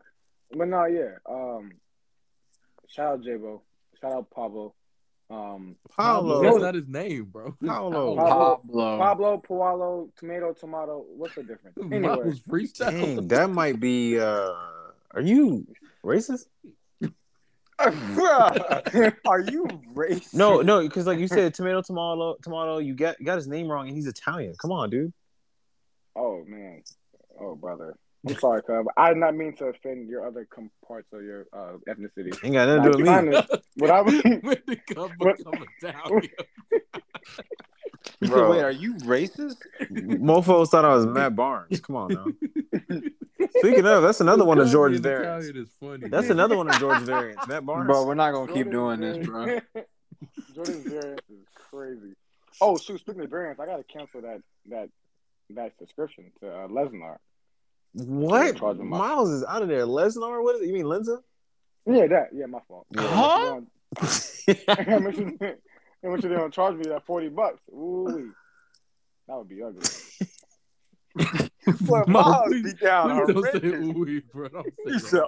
but no, yeah. Um, shout out J-Bo. Shout out Pablo. Um, Paulo. That's not his name, bro. Paulo. Pablo. Pablo. Pablo, Pualo, tomato, tomato. What's the difference? Anyway, freestyle. Dang, that might be. uh Are you racist? Are you racist? No, no, because like you said, tomato, tomato, tomato. You got got his name wrong, and he's Italian. Come on, dude. oh man, oh brother. I'm sorry, Cub. I did not mean to offend your other com- parts of your uh, ethnicity. Ain't got nothing to do with me. Honest, what I mean, when the cup What- become Italian. He said, Bro. Wait, are you racist? Mofos thought I was Matt Barnes. Come on now. Speaking of, that's another one of George's variants. Is funny. That's another one of George's variants. Matt Barnes. Bro, we're not gonna keep doing Jordan's this, bro. Jordan's variance is crazy. Oh shoot! Speaking of variants, I gotta cancel that that that subscription to uh, Lesnar. what? Charge him up. Miles is out of there. Lesnar? What is it? You mean Lensa? Yeah, that. Yeah, my fault. Yeah. Huh? How much you how much gonna charge me that forty bucks? Ooh, that would be ugly. What Miles be down please don't say horrendous. ooey, bro. Don't say He that. said,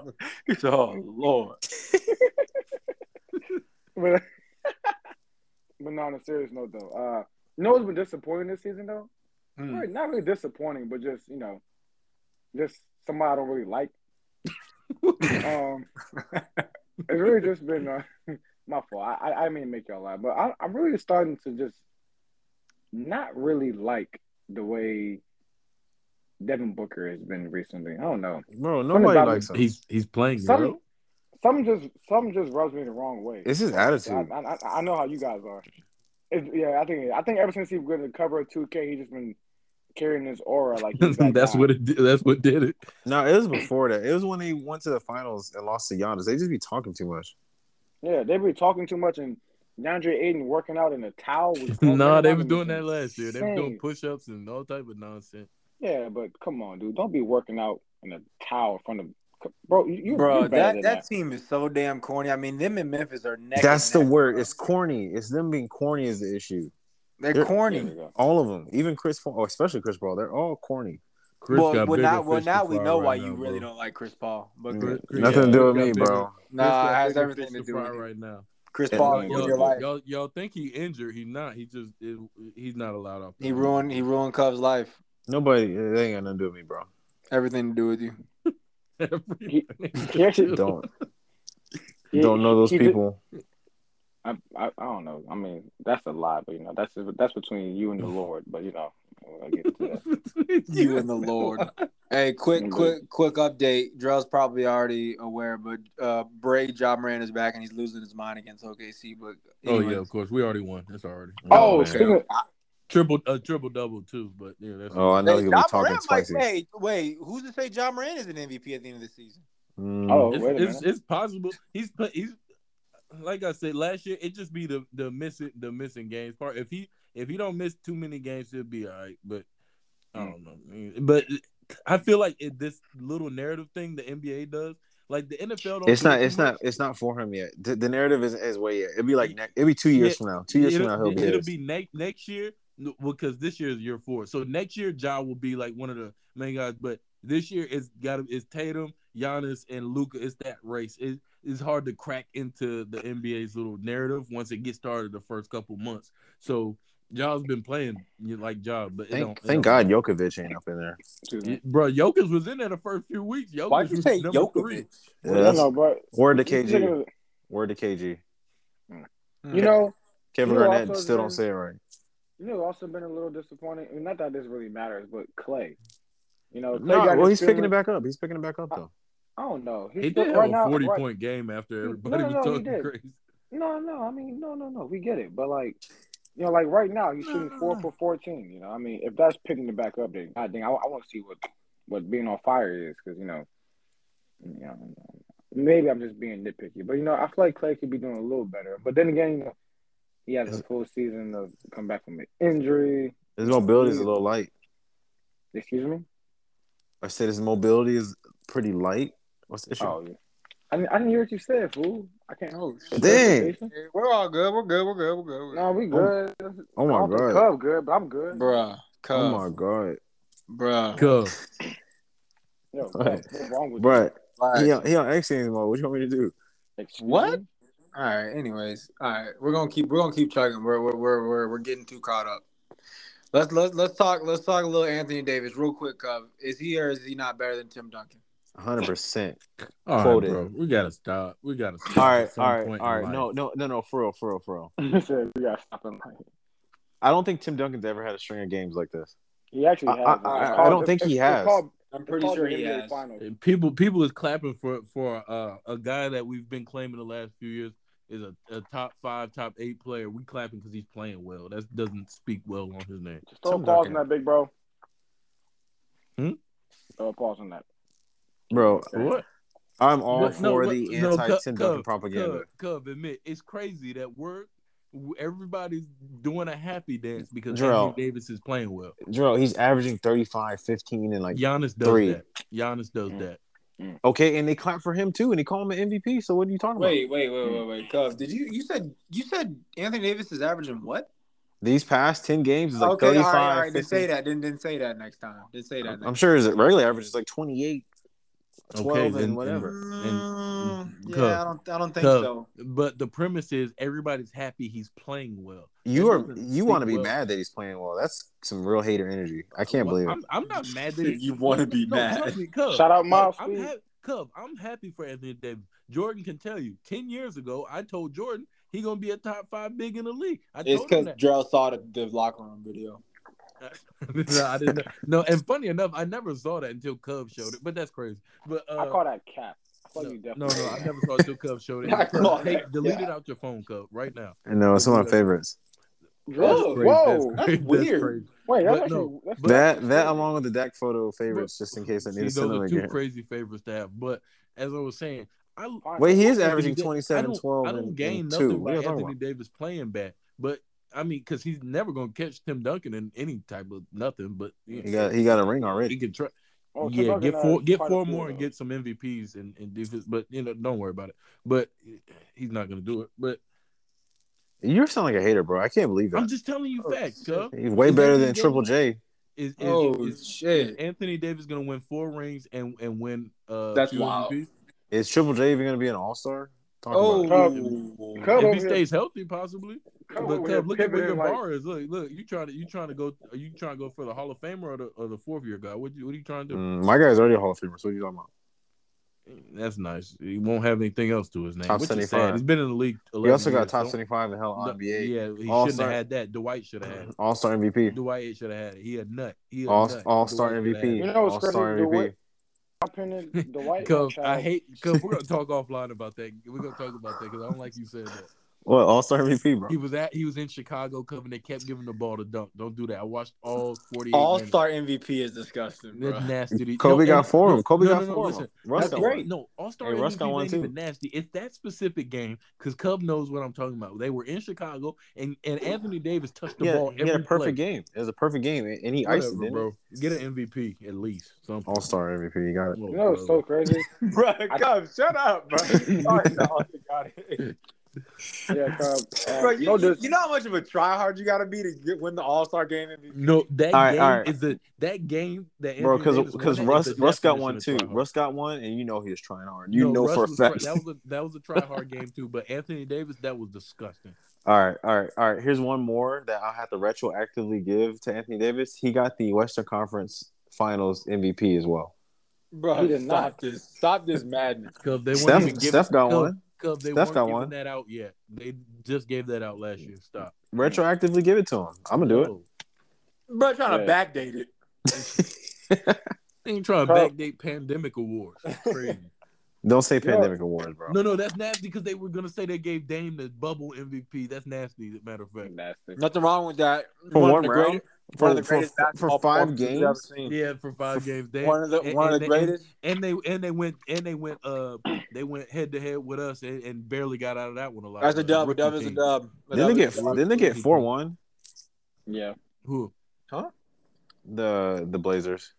he said, oh, Lord. But but no, on a serious note though, uh, you know what's been disappointing this season though? Hmm. Really- Not really disappointing, but just you know, just somebody I don't really like. um, it's really just been uh, my fault. I, I I mean make y'all laugh, but I, I'm really starting to just not really like the way Devin Booker has been recently. I don't know. Bro, nobody likes him. He's he's playing Some well. some just some just rubs me the wrong way. It's his attitude. I, I- I know how you guys are. It's, yeah, I think I think ever since he was the cover of 2K, he just been carrying this aura like that's guy. what it. Did. That's what did it. No, it was before that. It was when they went to the finals and lost to Giannis. They just be talking too much. Yeah, they be talking too much and DeAndre Ayton working out in a towel. With no, they was was doing that last year. They were doing push ups and all type of nonsense. Yeah, but come on, dude, don't be working out in a towel in front of bro. You, you Bro, you better that, than that team is so damn corny. I mean, them in Memphis are neck. That's and the word. bro. It's corny. It's them being corny is the issue. They're they're- corny. we go. All of them, even Chris Paul, oh, especially Chris Paul, they're all corny. Chris well, well, now, well, now we know right why now, you really bro. don't like Chris Paul. But. Chris, Chris- Nothing to do with me, got bro. nah, it has everything to do with it. right now. Chris Yeah, Paul no, in Y'all, your life. y'all, y'all think he injured? He's not. He just it, he's not allowed off. He ruined. He ruined Cubs' life. Nobody, it ain't got nothing to do with me, bro. Everything to do with you. He- he actually Don't He- don't know those he did- people. I, I I don't know. I mean, that's a lie, but you know, that's that's between you and the Lord. But you know, I'll get to. You and the Lord. Hey, quick, quick, quick update. Drell's probably already aware, but uh, Bray Job Morant is back and he's losing his mind against OKC. But Oh yeah, of course. We already won. That's already. Oh, okay. speaking of, triple uh, triple double too. But yeah, that's Oh, I know Hey, you'll Ja be talking Morant might- spicy. Wait, wait. Who's to say Ja Morant is an MVP at the end of the season? Mm. oh it's, wait a it's, it's possible. He's put. He's like I said last year. It just be the the missing the missing games part. If he if he don't miss too many games, he'll be all right. But I don't know. But I feel like it, this little narrative thing the NBA does, like the NFL, don't It's not. It's not. It's not for him yet. The, the narrative isn't his way yet. It'll be like next. It'll be two years Yeah, from now. Two years from now, he'll be. it'll his. be next next year because this year is year four. So next year, Ja will be like one of the main guys. But this year, it's got it's Tatum, Giannis, and Luka. It's that race. It, it's hard to crack into the NBA's little narrative once it gets started the first couple months. So Ja's been playing you like Ja, but it Thank, don't, it thank don't- God Jokovic ain't up in there. Excuse me. bro. Jokic was in there the first few weeks. Jokic Why'd you was say number Jokovic? Yeah, no, no, but Word to KG. Word to KG. You know, Kevin You know, Garnett also still been- don't say it right. you know, also been a little disappointing. I mean, not that this really matters, but Klay. You know, Klay No, got well, his he's picking it back up. He's picking it back up though. I don't know. He's He still- did have right a now, forty right- point game after everybody no, was no, talking crazy. No, no. I mean, no, no, no. We get it, but like, you know, like right now he's shooting four for fourteen. You know, I mean, if that's picking it back up, then I think I, I want to see what what being on fire is because you know, you know, maybe I'm just being nitpicky, but you know, I feel like Klay could be doing a little better. But then again, you know, he has a full season of come back from an injury. His mobility is a little light. Excuse me. I said his mobility is pretty light. What's the issue? Oh, yeah. I didn't, I didn't hear what you said, fool. I can't. hold. Is Dang. that We're all good. We're good. We're good. We're good. We're good. No, we good. Oh I my don't think god. Cub good, but I'm good. Bruh. Oh Cub. my god. Bruh. Cuz. Yo, Right. what's wrong with Bruh, Like, he on, he on X Games mode. What you want me to do? Excuse What? me? All right. Anyways, all right. We're gonna keep we're gonna keep chugging. We're we're we're we're, we're getting too caught up. Let's let's let's talk let's talk a little Anthony Davis real quick. Cub, is he or is he not better than Tim Duncan? Hundred percent. All right, bro. We gotta stop. We gotta stop. All at right, some all right, point all in right. life. No, no, no, no. For real, for real, for real. We gotta stop him. I don't think Tim Duncan's ever had a string of games like this. He actually I- has. I- It's I- I called- don't think he has. called- I'm pretty sure he has. People people is clapping for for uh, a guy that we've been claiming the last few years is a, a top five, top eight player. We clapping because he's playing well. That doesn't speak well on his name. Just throw a pause Duncan. on that, big bro. Hmm? Throw a pause on that. Bro, What? I'm all no, for but- the no, anti Cub- Tim propaganda. Cub, Cub, admit it's crazy that work. Everybody's doing a happy dance because Jarrell. Anthony Davis is playing well. Jarrell, he's averaging 35, 15, and like Giannis does three. that. Giannis does Mm. that. okay, and they clap for him too, and they call him an MVP. So what are you talking about? Wait, wait, wait, wait, wait. Cub, did you you said you said Anthony Davis is averaging what? These past 10 games is like okay, 35. all right, all right. Didn't say that. Didn't didn't say that next time. Didn't say that. I'm Next sure his regular average is like 28, 12, Okay, and then- whatever. Mm, yeah, Cub, I don't. I don't think Cub, so. But the premise is everybody's happy he's playing well. you are you want to be well. mad that he's playing well. That's some real hater energy. I can't Well, believe it. I'm, I'm not mad that You wanna be no, mad. me, Cub, Shout out Cub, Miles I'm Speed. ha- Cub, I'm happy for Anthony Davis. Jordan can tell you. Ten years ago, I told Jordan he gonna be a top five big in the league. I It's because that. Drell saw the, the locker room video. No, I didn't know. No, and funny enough, I never saw that until Cub showed it. But that's crazy. But uh, I call that cap. No, no, no, I never saw it until Cub showed it. I call take- delete cap. it out your phone, Cub, right now. no, it's one of my favorites. Whoa, crazy. whoa. That's, crazy. weird. crazy. Wait, that's actually no, that's but- That that along with the deck photo favorites, just in case I See, need to those send them again. Those are two crazy favorites to have. But as I was saying, I Fine. Wait, he is averaging Da- 27, I don't, 12, I don't and, gain and nothing two. by What are you Anthony? Davis playing bad, but I mean, because he's never going to catch Tim Duncan in any type of nothing. But you He got he got a ring already. he can try. Oh, yeah, Duncan, get uh, four, get four few, more and get some MVPs and, and defense. But you know, don't worry about it. But he's not going to do it. But You sound like a hater, bro. I can't believe it. I'm just telling you Oh, facts, cuz. He's way Is better than Triple J. Is, is, Oh is, is shit! Anthony Davis going to win four rings and and win? Uh, That's two wild. MVPs? Is Triple J even going to be an All Star? Talk Oh, about. Cub- Cub if he stays healthy, possibly. Cub But over here look at where your pivoting like- bar is. Look, look. You trying to you trying to go? Are you trying to go for the Hall of Famer or the or the fourth year guy? What you, what are you trying to do? Mm, my guy's already a Hall of Famer. So what are you talking about? That's nice. He won't have anything else to his name. Top which is 75. sad. He's been in the league. He also got years, top so- 75 in hell No, NBA. Yeah, he All-star. shouldn't have had that. Dwight should have had it. All Star MVP. Dwight should have had it. He a nut. He a All nut. All Star Dwight MVP. it. You know what's All Star crazy? MVP. way- opinion, the white Cuz I hate. Cuz we're gonna talk offline about that. We're gonna talk about that because I don't like you said that. What All Star MVP, bro? He was at. He was in Chicago, Cub, and they kept giving the ball to dunk. Don't do that. I watched all forty. All Star MVP is disgusting, bro. That's nasty. to- Kobe no, got four of no, them. Kobe no, got no, no, four of listen. them. Russ That's got great. one. No, All Star Hey, Russ got one ain't too. even nasty. It's that specific game because Cub knows what I'm talking about. They were in Chicago, and, and Anthony Davis touched the He had, ball he every had a perfect play. game. It was a perfect game, and he iced it, Whatever, didn't bro. Get an MVP at least. Something. All Star MVP. You got it. You know what's brother. so crazy? bro, come, shut up, bro. Sorry, no, got it. Yeah, Cub. Uh, Bro, you, no, you, you know how much of a tryhard you got to be to get, win the All Star game MVP? No, that All right, game all right. is the that game that Bro, because because Russ that is the Russ got one too. Russ got one, and you know he was trying hard. You No, know Russ for a fact. try- that was a that was a try hard game too. But Anthony Davis, that was disgusting. All right, all right, all right. Here's one more that I'll have to retroactively give to Anthony Davis. He got the Western Conference Finals MVP as well. Bro, He did stop not. this. Stop this madness. They Steph, Steph got one. Cub, they Steph weren't got giving one. that out yet. They just gave that out last year. Stop. Retroactively give it to him. I'm gonna do it. Bro, trying to backdate it. Ain't trying to backdate pandemic awards. Crazy. Don't say Yeah. pandemic awards, bro. no, no, that's nasty because they were gonna say they gave Dame the bubble MVP. That's nasty. As a matter of fact. nasty. Nothing wrong with that. For One of one the round? greatest- For, one of the for, greatest for, basketball five performances we've games. seen. Yeah, for five games. Dame, One of the and- one of the they- greatest. And they and they went and they went uh they went head to head with us and, and barely got out of that one alive. That's a dub. A dub is a dub. A Didn't they dub get is a dub. didn't they get four one? Yeah. Who? Huh? The the Blazers.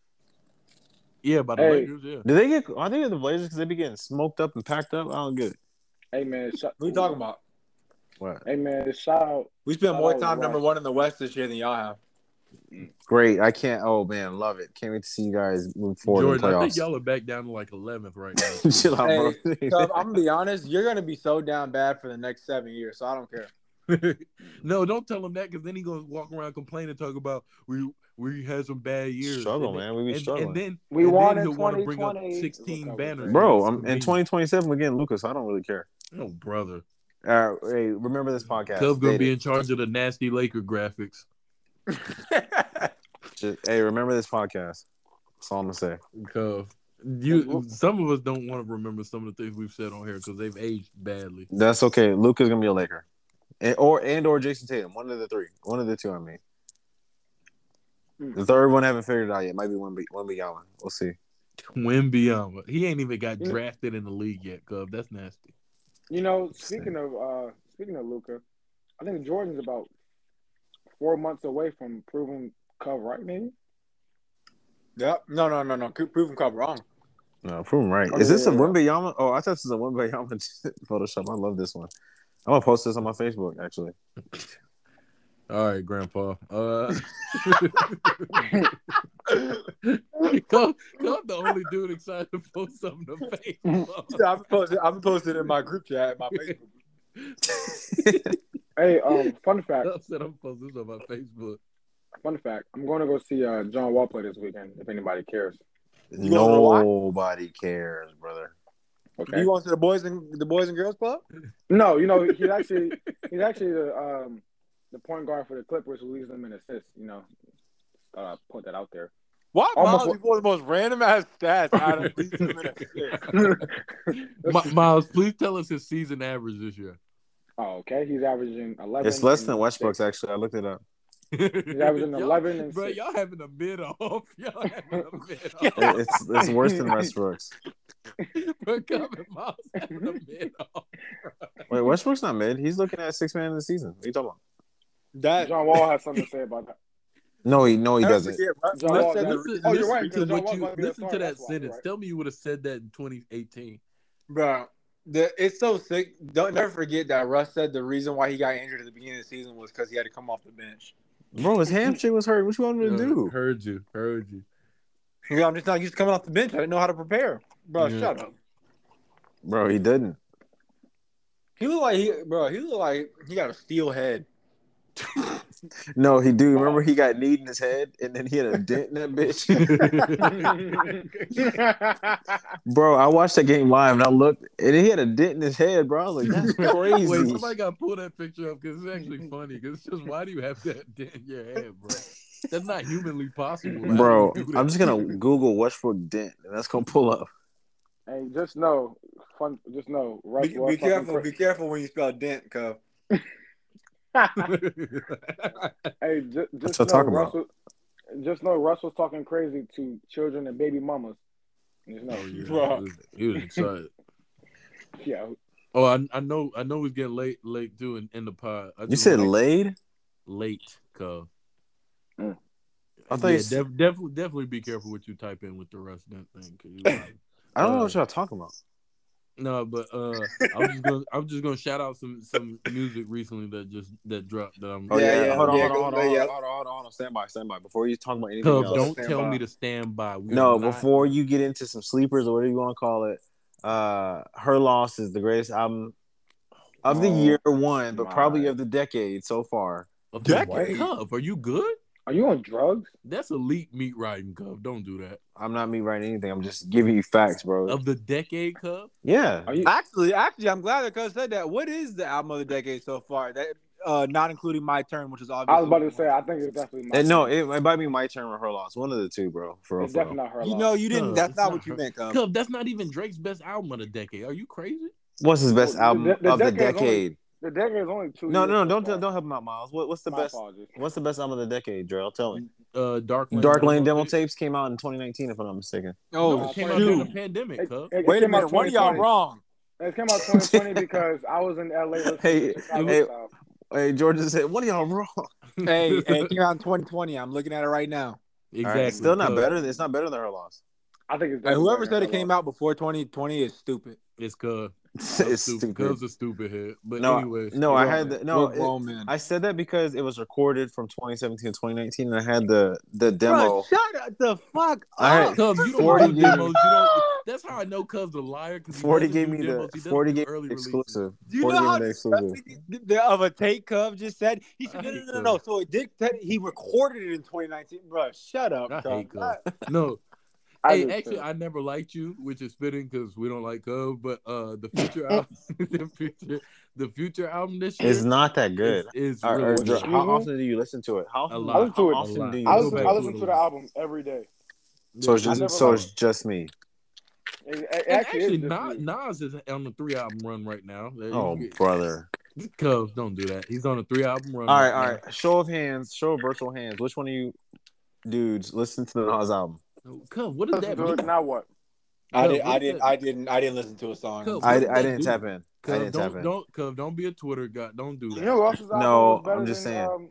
Yeah, by the Hey. Lakers. Yeah. Did they get? I think the Blazers because they be getting smoked up and packed up. I don't get it. Hey man, sh- What are you talking about? What? Hey man, shout out. We spent more time West. number one in the West this year than y'all have. Great. I can't. Oh man, love it. Can't wait to see you guys move forward Jordan, in I think y'all are back down to like 11th right now. Chill out, bro. Cub, I'm gonna be honest. You're gonna be so down bad for the next seven years, so I don't care. no, don't tell him that because then he gonna walk around complaining, talk about we we had some bad years. Struggle, and, man. We be struggling. and then We and won then in wanna bring up 2020. 16 Look, banners. Bro, I'm in 2027 we're getting Lucas. I don't really care. Oh, brother, Uh, hey, remember this podcast. Cub gonna be in charge of the nasty Laker graphics. Just- hey, remember this podcast. That's all I'm gonna say. Cub, you some of us don't want to remember some of the things we've said on here because they've aged badly. That's okay. Luka's gonna be a Laker, and, or and or Jayson Tatum. One of the three. One of the two. I mean, Hmm. the third one I haven't figured it out yet. Might be one. One big one. We'll see. Wembanyama, he ain't even got drafted in the league yet. Cub, that's nasty. You know, speaking of uh speaking of Luka, I think Jordan's about four months away from proving Cove right, maybe. Yep. No, no, no, no. Proving Cub wrong. No, proving right. Oh, Is this yeah, a yeah. Wembanyama? Oh, I thought this was a Wembanyama Photoshop. I love this one. I'm gonna post this on my Facebook. Actually, All right, Grandpa. Uh, Cub, Cub, the only dude excited to post something to Facebook. Yeah, I've posted. I've posted in my group chat, my Facebook. Hey, um, fun fact, I said I'm posting this on my Facebook. fun fact. I'm going to go see uh John Wall play this weekend. If anybody cares. You wanna know why? nobody cares, brother. Okay. You going to the boys and the boys and girls club? No, you know he's actually he's actually the um the point guard for the Clippers who leads them in assists. You know, uh, put that out there. Why Almost- Miles before the most random ass stats out of these minutes? Mi- Miles, please tell us his season average this year. oh, okay. He's averaging eleven. It's less than Westbrook's. six. actually. I looked it up. He's averaging 11 and bro, six. y'all having a mid off. Y'all having a mid off. It's it's worse than Westbrook's. Bro, Kevin Miles having a mid off. Wait, Westbrook's not mid. He's looking at six man in the season. What are you talking about? That John Wall has something to say about that. No, he no he doesn't. forget, Russ- John Russ Wall- said Listen, Oh, you're right, to what you about to be a listen to that sentence. right? Tell me you would have said that in 2018. Bro, the, it's so sick. Don't never forget that Russ said the reason why he got injured at the beginning of the season was because he had to come off the bench. Bro, his hamstring was hurt. What you want him to do? Heard you. Heard you. Yeah, I'm just not used to coming off the bench. I didn't know how to prepare. Bro, Yeah. shut up. Bro, he didn't. He looked like he, bro. He looked like he got a steel head. No, he do. Remember he got kneed in his head and then he had a dent in that bitch. bro, I watched that game live and I looked and he had a dent in his head, bro. I was like, that's crazy. Wait, somebody got to pull that picture up because it's actually funny. Because it's just why do you have that dent in your head, bro? That's not humanly possible. Bro, do you do that? I'm just gonna Google Westbrook dent and that's gonna pull up. hey, just know, fun. Just know, Russ Be, be careful. cra- Be careful when you spell dent, cuz. Hey, just, That's just what know, I'm talking just know Russell's talking crazy to children and baby mamas. Just know, Oh, yeah. He was, he was excited. yeah. Oh, I, I know. I know he's getting late, late too in, in the pod. I You said wanna- laid? late, cuz. Mm. I thought yeah, you said, def- definitely, definitely be careful what you type in with the rest of that thing. 'cause you- I don't know what y'all talking about. No, but uh, I'm just gonna, I'm just gonna shout out some some music recently that just that dropped. That I'm, Oh Yeah, yeah, yeah, hold on, yeah, hold on, hold go- on, yeah. hold on, hold on, hold on, stand by, stand by. Before you talk about anything Cub, else, don't tell by. me to stand by. We no, are not- before you get into some sleepers or whatever you want to call it, uh, her loss is the greatest album of the Oh, year one, but my. probably of the decade so far. Of Decade. Cub, are you good? Are you on drugs? That's elite meat riding, Cub. Don't do that. I'm not me writing anything. I'm just giving you facts, bro. Of the decade, Cub. Yeah, you? Actually, actually, I'm glad that cuz said that. What is the album of the decade so far? That uh, not including my turn, which is obviously. I was about to say. I think it's definitely. My And no, it, it might be my turn or her loss. One of the two, bro. For real, it's real. definitely not her. You loss. know, you didn't. No, that's not not what you meant, cuz. Cub, that's not even Drake's best album of the decade. Are you crazy? What's his best album the- the of the decade's only- decade? The decade is only two. No, years no, no, don't far. don't help him out, Miles. What, what's the My best? apologies. What's the best album of the decade, Drell? Tell me. Uh, Dark Lane. Dark Lane demo tapes came out in 2019, if I'm not mistaken. Oh, Oh, it came out during the pandemic, It, Cub. it- it Wait a minute. One of y'all wrong. It came out 2020 because I was in LA. Hey, hey, Style. Hey, George just said, "What are y'all wrong?" hey, hey, it came out in 2020. I'm looking at it right now. exactly. All right, still not better. It's not better than her loss. I think it's Hey, whoever said it came her out before 2020 is stupid. It's Cub. Cubs it's stupid. stupid. Cubs a stupid head. But No, anyway, no, I had the, no. we're it- I said that because it was recorded from 2017 to 2019, and I had the the demo. Bro, shut the fuck I up. had- Cubs, you don't 40 do gave demos. You don't. That's how I know Cubs a liar. 'cause he 40 doesn't gave me demos. The 40 do gave early me the releases. exclusive. Do you 40 know gave how me the exclusive. the, of a take Cub just said? He said, no, no, no, no, no. So it did. He recorded it in 2019, bro. Shut up, I Cub. hate Cubs. No, I hey, actually, too. I never liked you, which is fitting because we don't like Cubs. But uh, the future album, the future, the future album this year It's not that good. Is, is Or- or really Dre, good. how often do you listen to it? How A often, lot. I listen to it. how A often do you I listen, I to listen it to the album every day. So it's just so it's just me. It, it And actually, actually, is Nas. Nas is on the three album run right now. Oh brother! Cubs don't do that. He's on a three album run. All right, right all now. Show of hands. Show of virtual hands. Which one of you dudes listen to the Nas album? Cub, what does that to mean? now what? I Cub, did. I didn't. I didn't. I didn't listen to a song. Cub, I, I didn't do? tap in. I Cub, didn't tap don't in. don't Cub, don't be a Twitter guy. Don't do that. You know who album No, was I'm just than, saying. Um,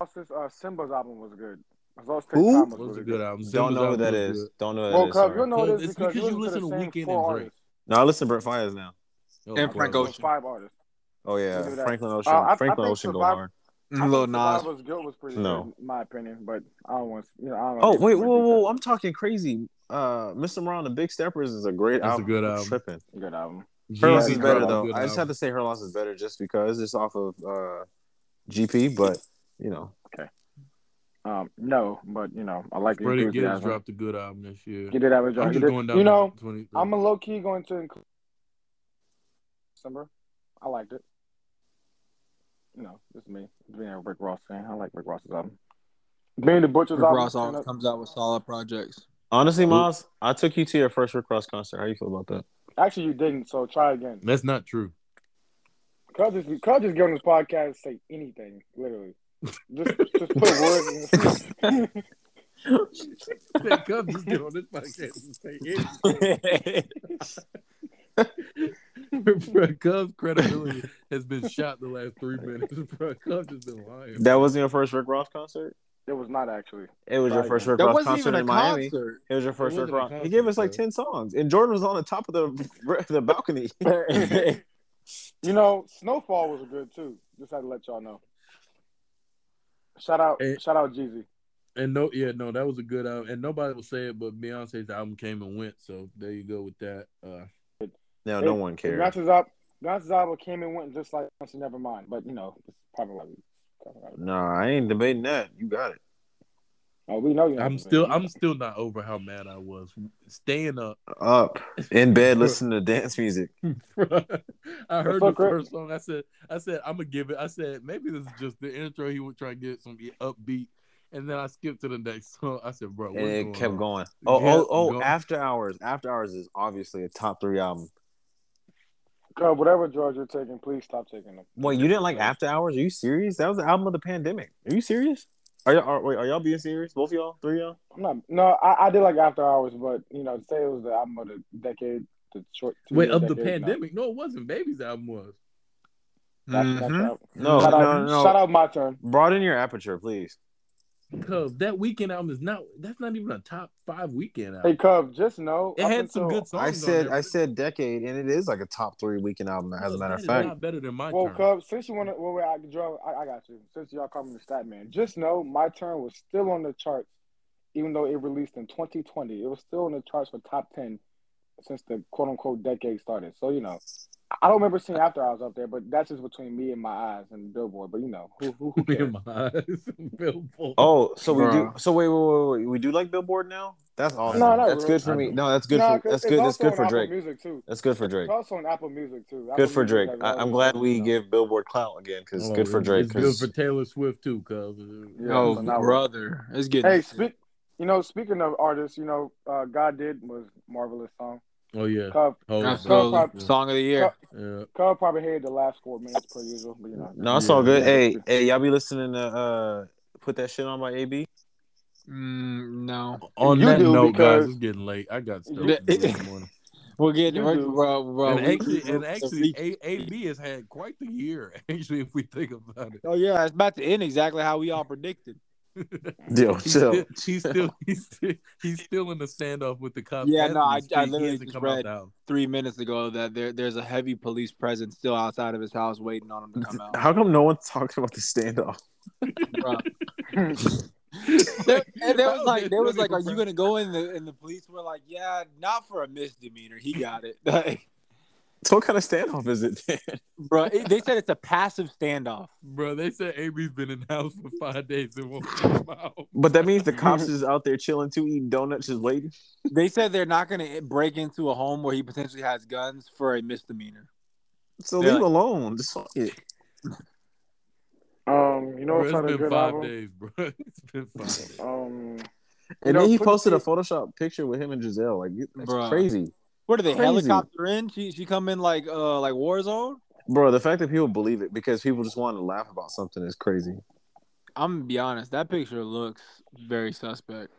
else's, uh, Simba's album was good. Who? Time was was a good album. Don't Simba's know who album that was is. good. Don't know who that Well, is. Cub, sorry. you'll know Cub, this it's because, because you you listen listen to to the same Weeknd four and Drake. No, I listen to Brent Faiyaz now. Oh, And. Frank Ocean. five artists. Oh yeah, Look at that. Franklin Ocean. Uh, I- I Franklin Ocean go Survive- hard. I Lil think Nas. Survive was good was pretty No. good, in my opinion. But I don't want you know, I don't Oh wait, whoa, whoa! I'm talking crazy. Uh, Mr. Morale, the Big Steppers is a great That's a album. good I'm album. Tripping. Good album. Her Yeah, loss is better though. I just have to say her loss is better just because it's off of uh, GP, but you know, Okay. Um, no, but you know, I like the Freddie Gibbs dropped a good album this year. He did have a job. I'm He just did- You know, I'm a low key going to include December. I liked it. You know, just me being a Rick Ross fan. I like Rick Ross's album. Being the Butcher's Rick album. Ross always know, comes out with solid projects. honestly, Miles, I took you to your first Rick Ross concert. How you feel about that? actually, you didn't. So try again. That's not true. Cuz just, Cuz just get on this podcast and say anything, literally. Just, just put words in. Hey, Cub, just get on this podcast and say anything. Bro, Cub's credibility has been shot the last three minutes. Bro, Cub's just been lying. That wasn't your first Rick Ross concert. it was not actually. It was your first Rick That Ross concert in Miami. concert. It was your first Rick Ross. He gave us like ten songs, and Jordan was on the top of the the balcony. You know, Snofall was good too. Just had to let y'all know. Shout out, shout out, Jeezy. And no, yeah, no, that was a good album. And nobody will say it, but Beyonce's album came and went. So there you go with that. Uh, no, Hey, no one cares. Beyonce's album, Beyonce's album came and went just like Beyonce Never Mind. But you know, it's probably why we talking about it. No, I ain't debating that. You got it. Oh, we know you. I'm still, I'm still not over how mad I was staying up. Up in bed, listening to dance music. I heard the great. first song. I said, I said, I'm gonna give it. I said, maybe this is just the intro. He would try to get some upbeat, and then I skipped to the next song. I said, bro, what's and it going kept on? going. Oh, Yeah, oh, oh! go- After Hours, After Hours is obviously a top three album. Cub, whatever drugs you're taking, please stop taking them. Wait, you didn't like After Hours? Are you serious? That was the album of the pandemic. Are you serious? Are y'all? Are, wait, are y'all being serious? Both of y'all? Three of y'all? I'm not. No, I, I did like After Hours, but you know, to say it was the album of the decade, the short. Wait, of the decade, no. pandemic? No, it wasn't. Baby's album was. That's, that's Mhm. out. No, shout no, out, no. Shout out my turn. Broaden your aperture, please. Cause that Weeknd album is not. That's not even a top five Weeknd album. Hey, album. Cub, just know. it had some good songs. I on said, there, I said decade, and it is like a top three Weeknd album. As a matter that of is fact, not better than my Well, turn. Cub, since you want to, well, wait, I, Joe, I, I got you. Since y'all call me the stat man, just know my turn was still on the charts, even though it released in 2020. It was still on the charts for top 10 since the quote unquote decade started. So, you know, I don't remember seeing After Hours up there, but that's just between me and my eyes and Billboard. But, you know, who, who, who Me cares? and my eyes, Billboard. Oh, so we do. So wait, wait, wait, wait. We do like Billboard now. That's awesome. No, not that's really. good for me. No, that's good Nah, for 'cause that's good. That's good for Drake. Music too. That's good for Drake. It's also on Apple Music too. Apple Good for Music Drake. has I, I'm glad we you know. give Billboard clout again because Oh, good for Drake. It's good 'cause- for Taylor Swift too, cuz. Yeah, oh, so brother, it's getting. Hey, speak. You know, speaking of artists, you know, uh, God did was marvelous song. Oh yeah. Cub, Oh, Absolutely. Cub, Song of the year. yeah. Cub probably had the last four minutes per usual, but you know. no, it's Yeah. all good. Hey, hey, y'all be listening to uh, put that shit on by AB. Mm, no, On You that note, because- guys, it's getting late. I got stuff Yeah. to do in the morning. we're getting You we're, do. bro, bro, and actually, and actually, A- AB has had quite the year. Actually, if we think about it. oh yeah, it's about to end exactly how we all predicted. Yo, he's chill. Still, he's still he's still he's still in the standoff with the cops. Yeah, no, I- I literally just read- Three minutes ago, that there there's a heavy police presence still outside of his house waiting on him to come out. How come no one's talking about the standoff? Bruh. And they was like, they they was like, "Are you gonna go in?" The and the police were like, "Yeah, not for a misdemeanor. He got it, Like, So what kind of standoff is it then? bro." it- they said it's a passive standoff. Bro, they said AB's been in the house for five days and won't come out. But that means the cops is out there chilling too, eating donuts, just waiting. They said they're not gonna break into a home where he potentially has guns for a misdemeanor. So They're leave like- alone. Just fuck it. Um, you know Bro, what's it's not a been good five album? days, bro. It's been five days. Um, And know, then he posted a Photoshop picture with him and Gisele. Like that's Bruh. crazy, What are they Crazy. helicopter in? She she come in like uh like war zone. bro. The fact that people believe it because people just want to laugh about something is crazy, I'm gonna be honest. That picture looks very suspect.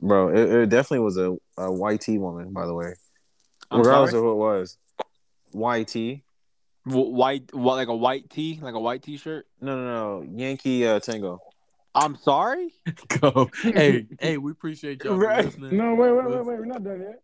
bro. It, it definitely was a, a YT woman, by the way, I'm regardless sorry? of who it was. YT. Wh- white, what like a white tee, like a white t-shirt. No, no, no. Yankee uh, Tango. I'm sorry. Go. hey, hey, we appreciate y'all for listening. no, wait, wait, wait, wait. We're not done yet.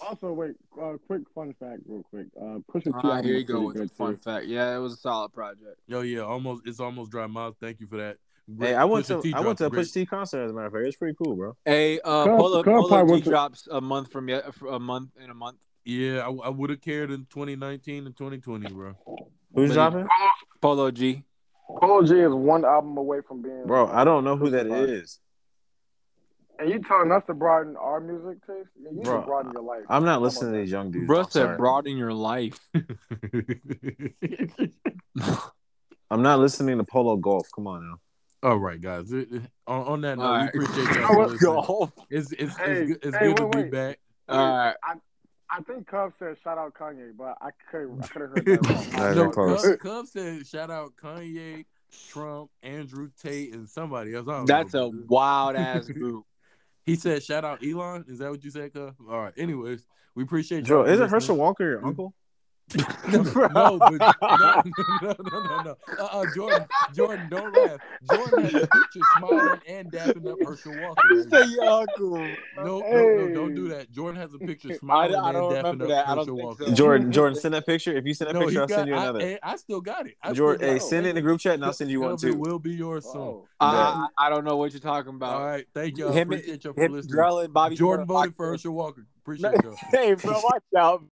Also, wait. Uh, quick fun fact, real quick. Uh, Pusha T. Ah, here you go with fun too. fact. Yeah, it was a solid project. Yo, yeah, almost it's almost dry mouth. Thank you for that. Hey, I went Pusha to T I went to a great- Push T concert as a matter of fact. It's pretty cool, bro. Hey, uh, Cub- Polo, Cub Polo probably G to- drops a month from yet, a month in a month. Yeah, I, I would have cared in 2019 and 2020, bro. Who's But- dropping, Polo G. Polo G is one album away from being. bro? I don't know who that Crucified. is. And you telling us to broaden our music taste? Yeah, you Bro, broaden your life. I'm not listening to these young dudes. Bro said, broaden your life. I'm not listening to Polo Golf. Come on now. All right, guys. It- it- on, on that note, All right. we appreciate y'all. for Let's listening. go. It's it's Hey, it's, good- it's hey, good to be wait. back. All right. I think Cub said shout out Kanye, but I could I could have heard that wrong. Not no, close. Cub, Cub said shout out Kanye, Trump, Andrew Tate, and somebody else. I don't That's know. a wild ass group. He said shout out Elon. Is that what you said, Cub? All right. Anyways, we appreciate Joe, isn't. Herschel Walker your mm-hmm. uncle? no, but no, no, no, no, no, no. Uh-uh, Jordan, Jordan, don't laugh. Jordan has a picture smiling and dapping up Herschel Walker. You say your uncle. No, no, no, don't do that. Jordan has a picture smiling I don't and dapping remember up that. Herschel Walker. so. Jordan, Jordan, send that picture. If you send that No, picture, he I'll got. send you another. I, I still got it. I Jordan, hey, send it in the group chat and I'll send you one Cub, It too. will be yours soon. Oh. I, I don't know what you're talking about. All right, thank y'all. Him, Appreciate y'all for him listening. Bobby. Jordan Porter voted for. Herschel Walker. Appreciate y'all. Hey, bro, watch out.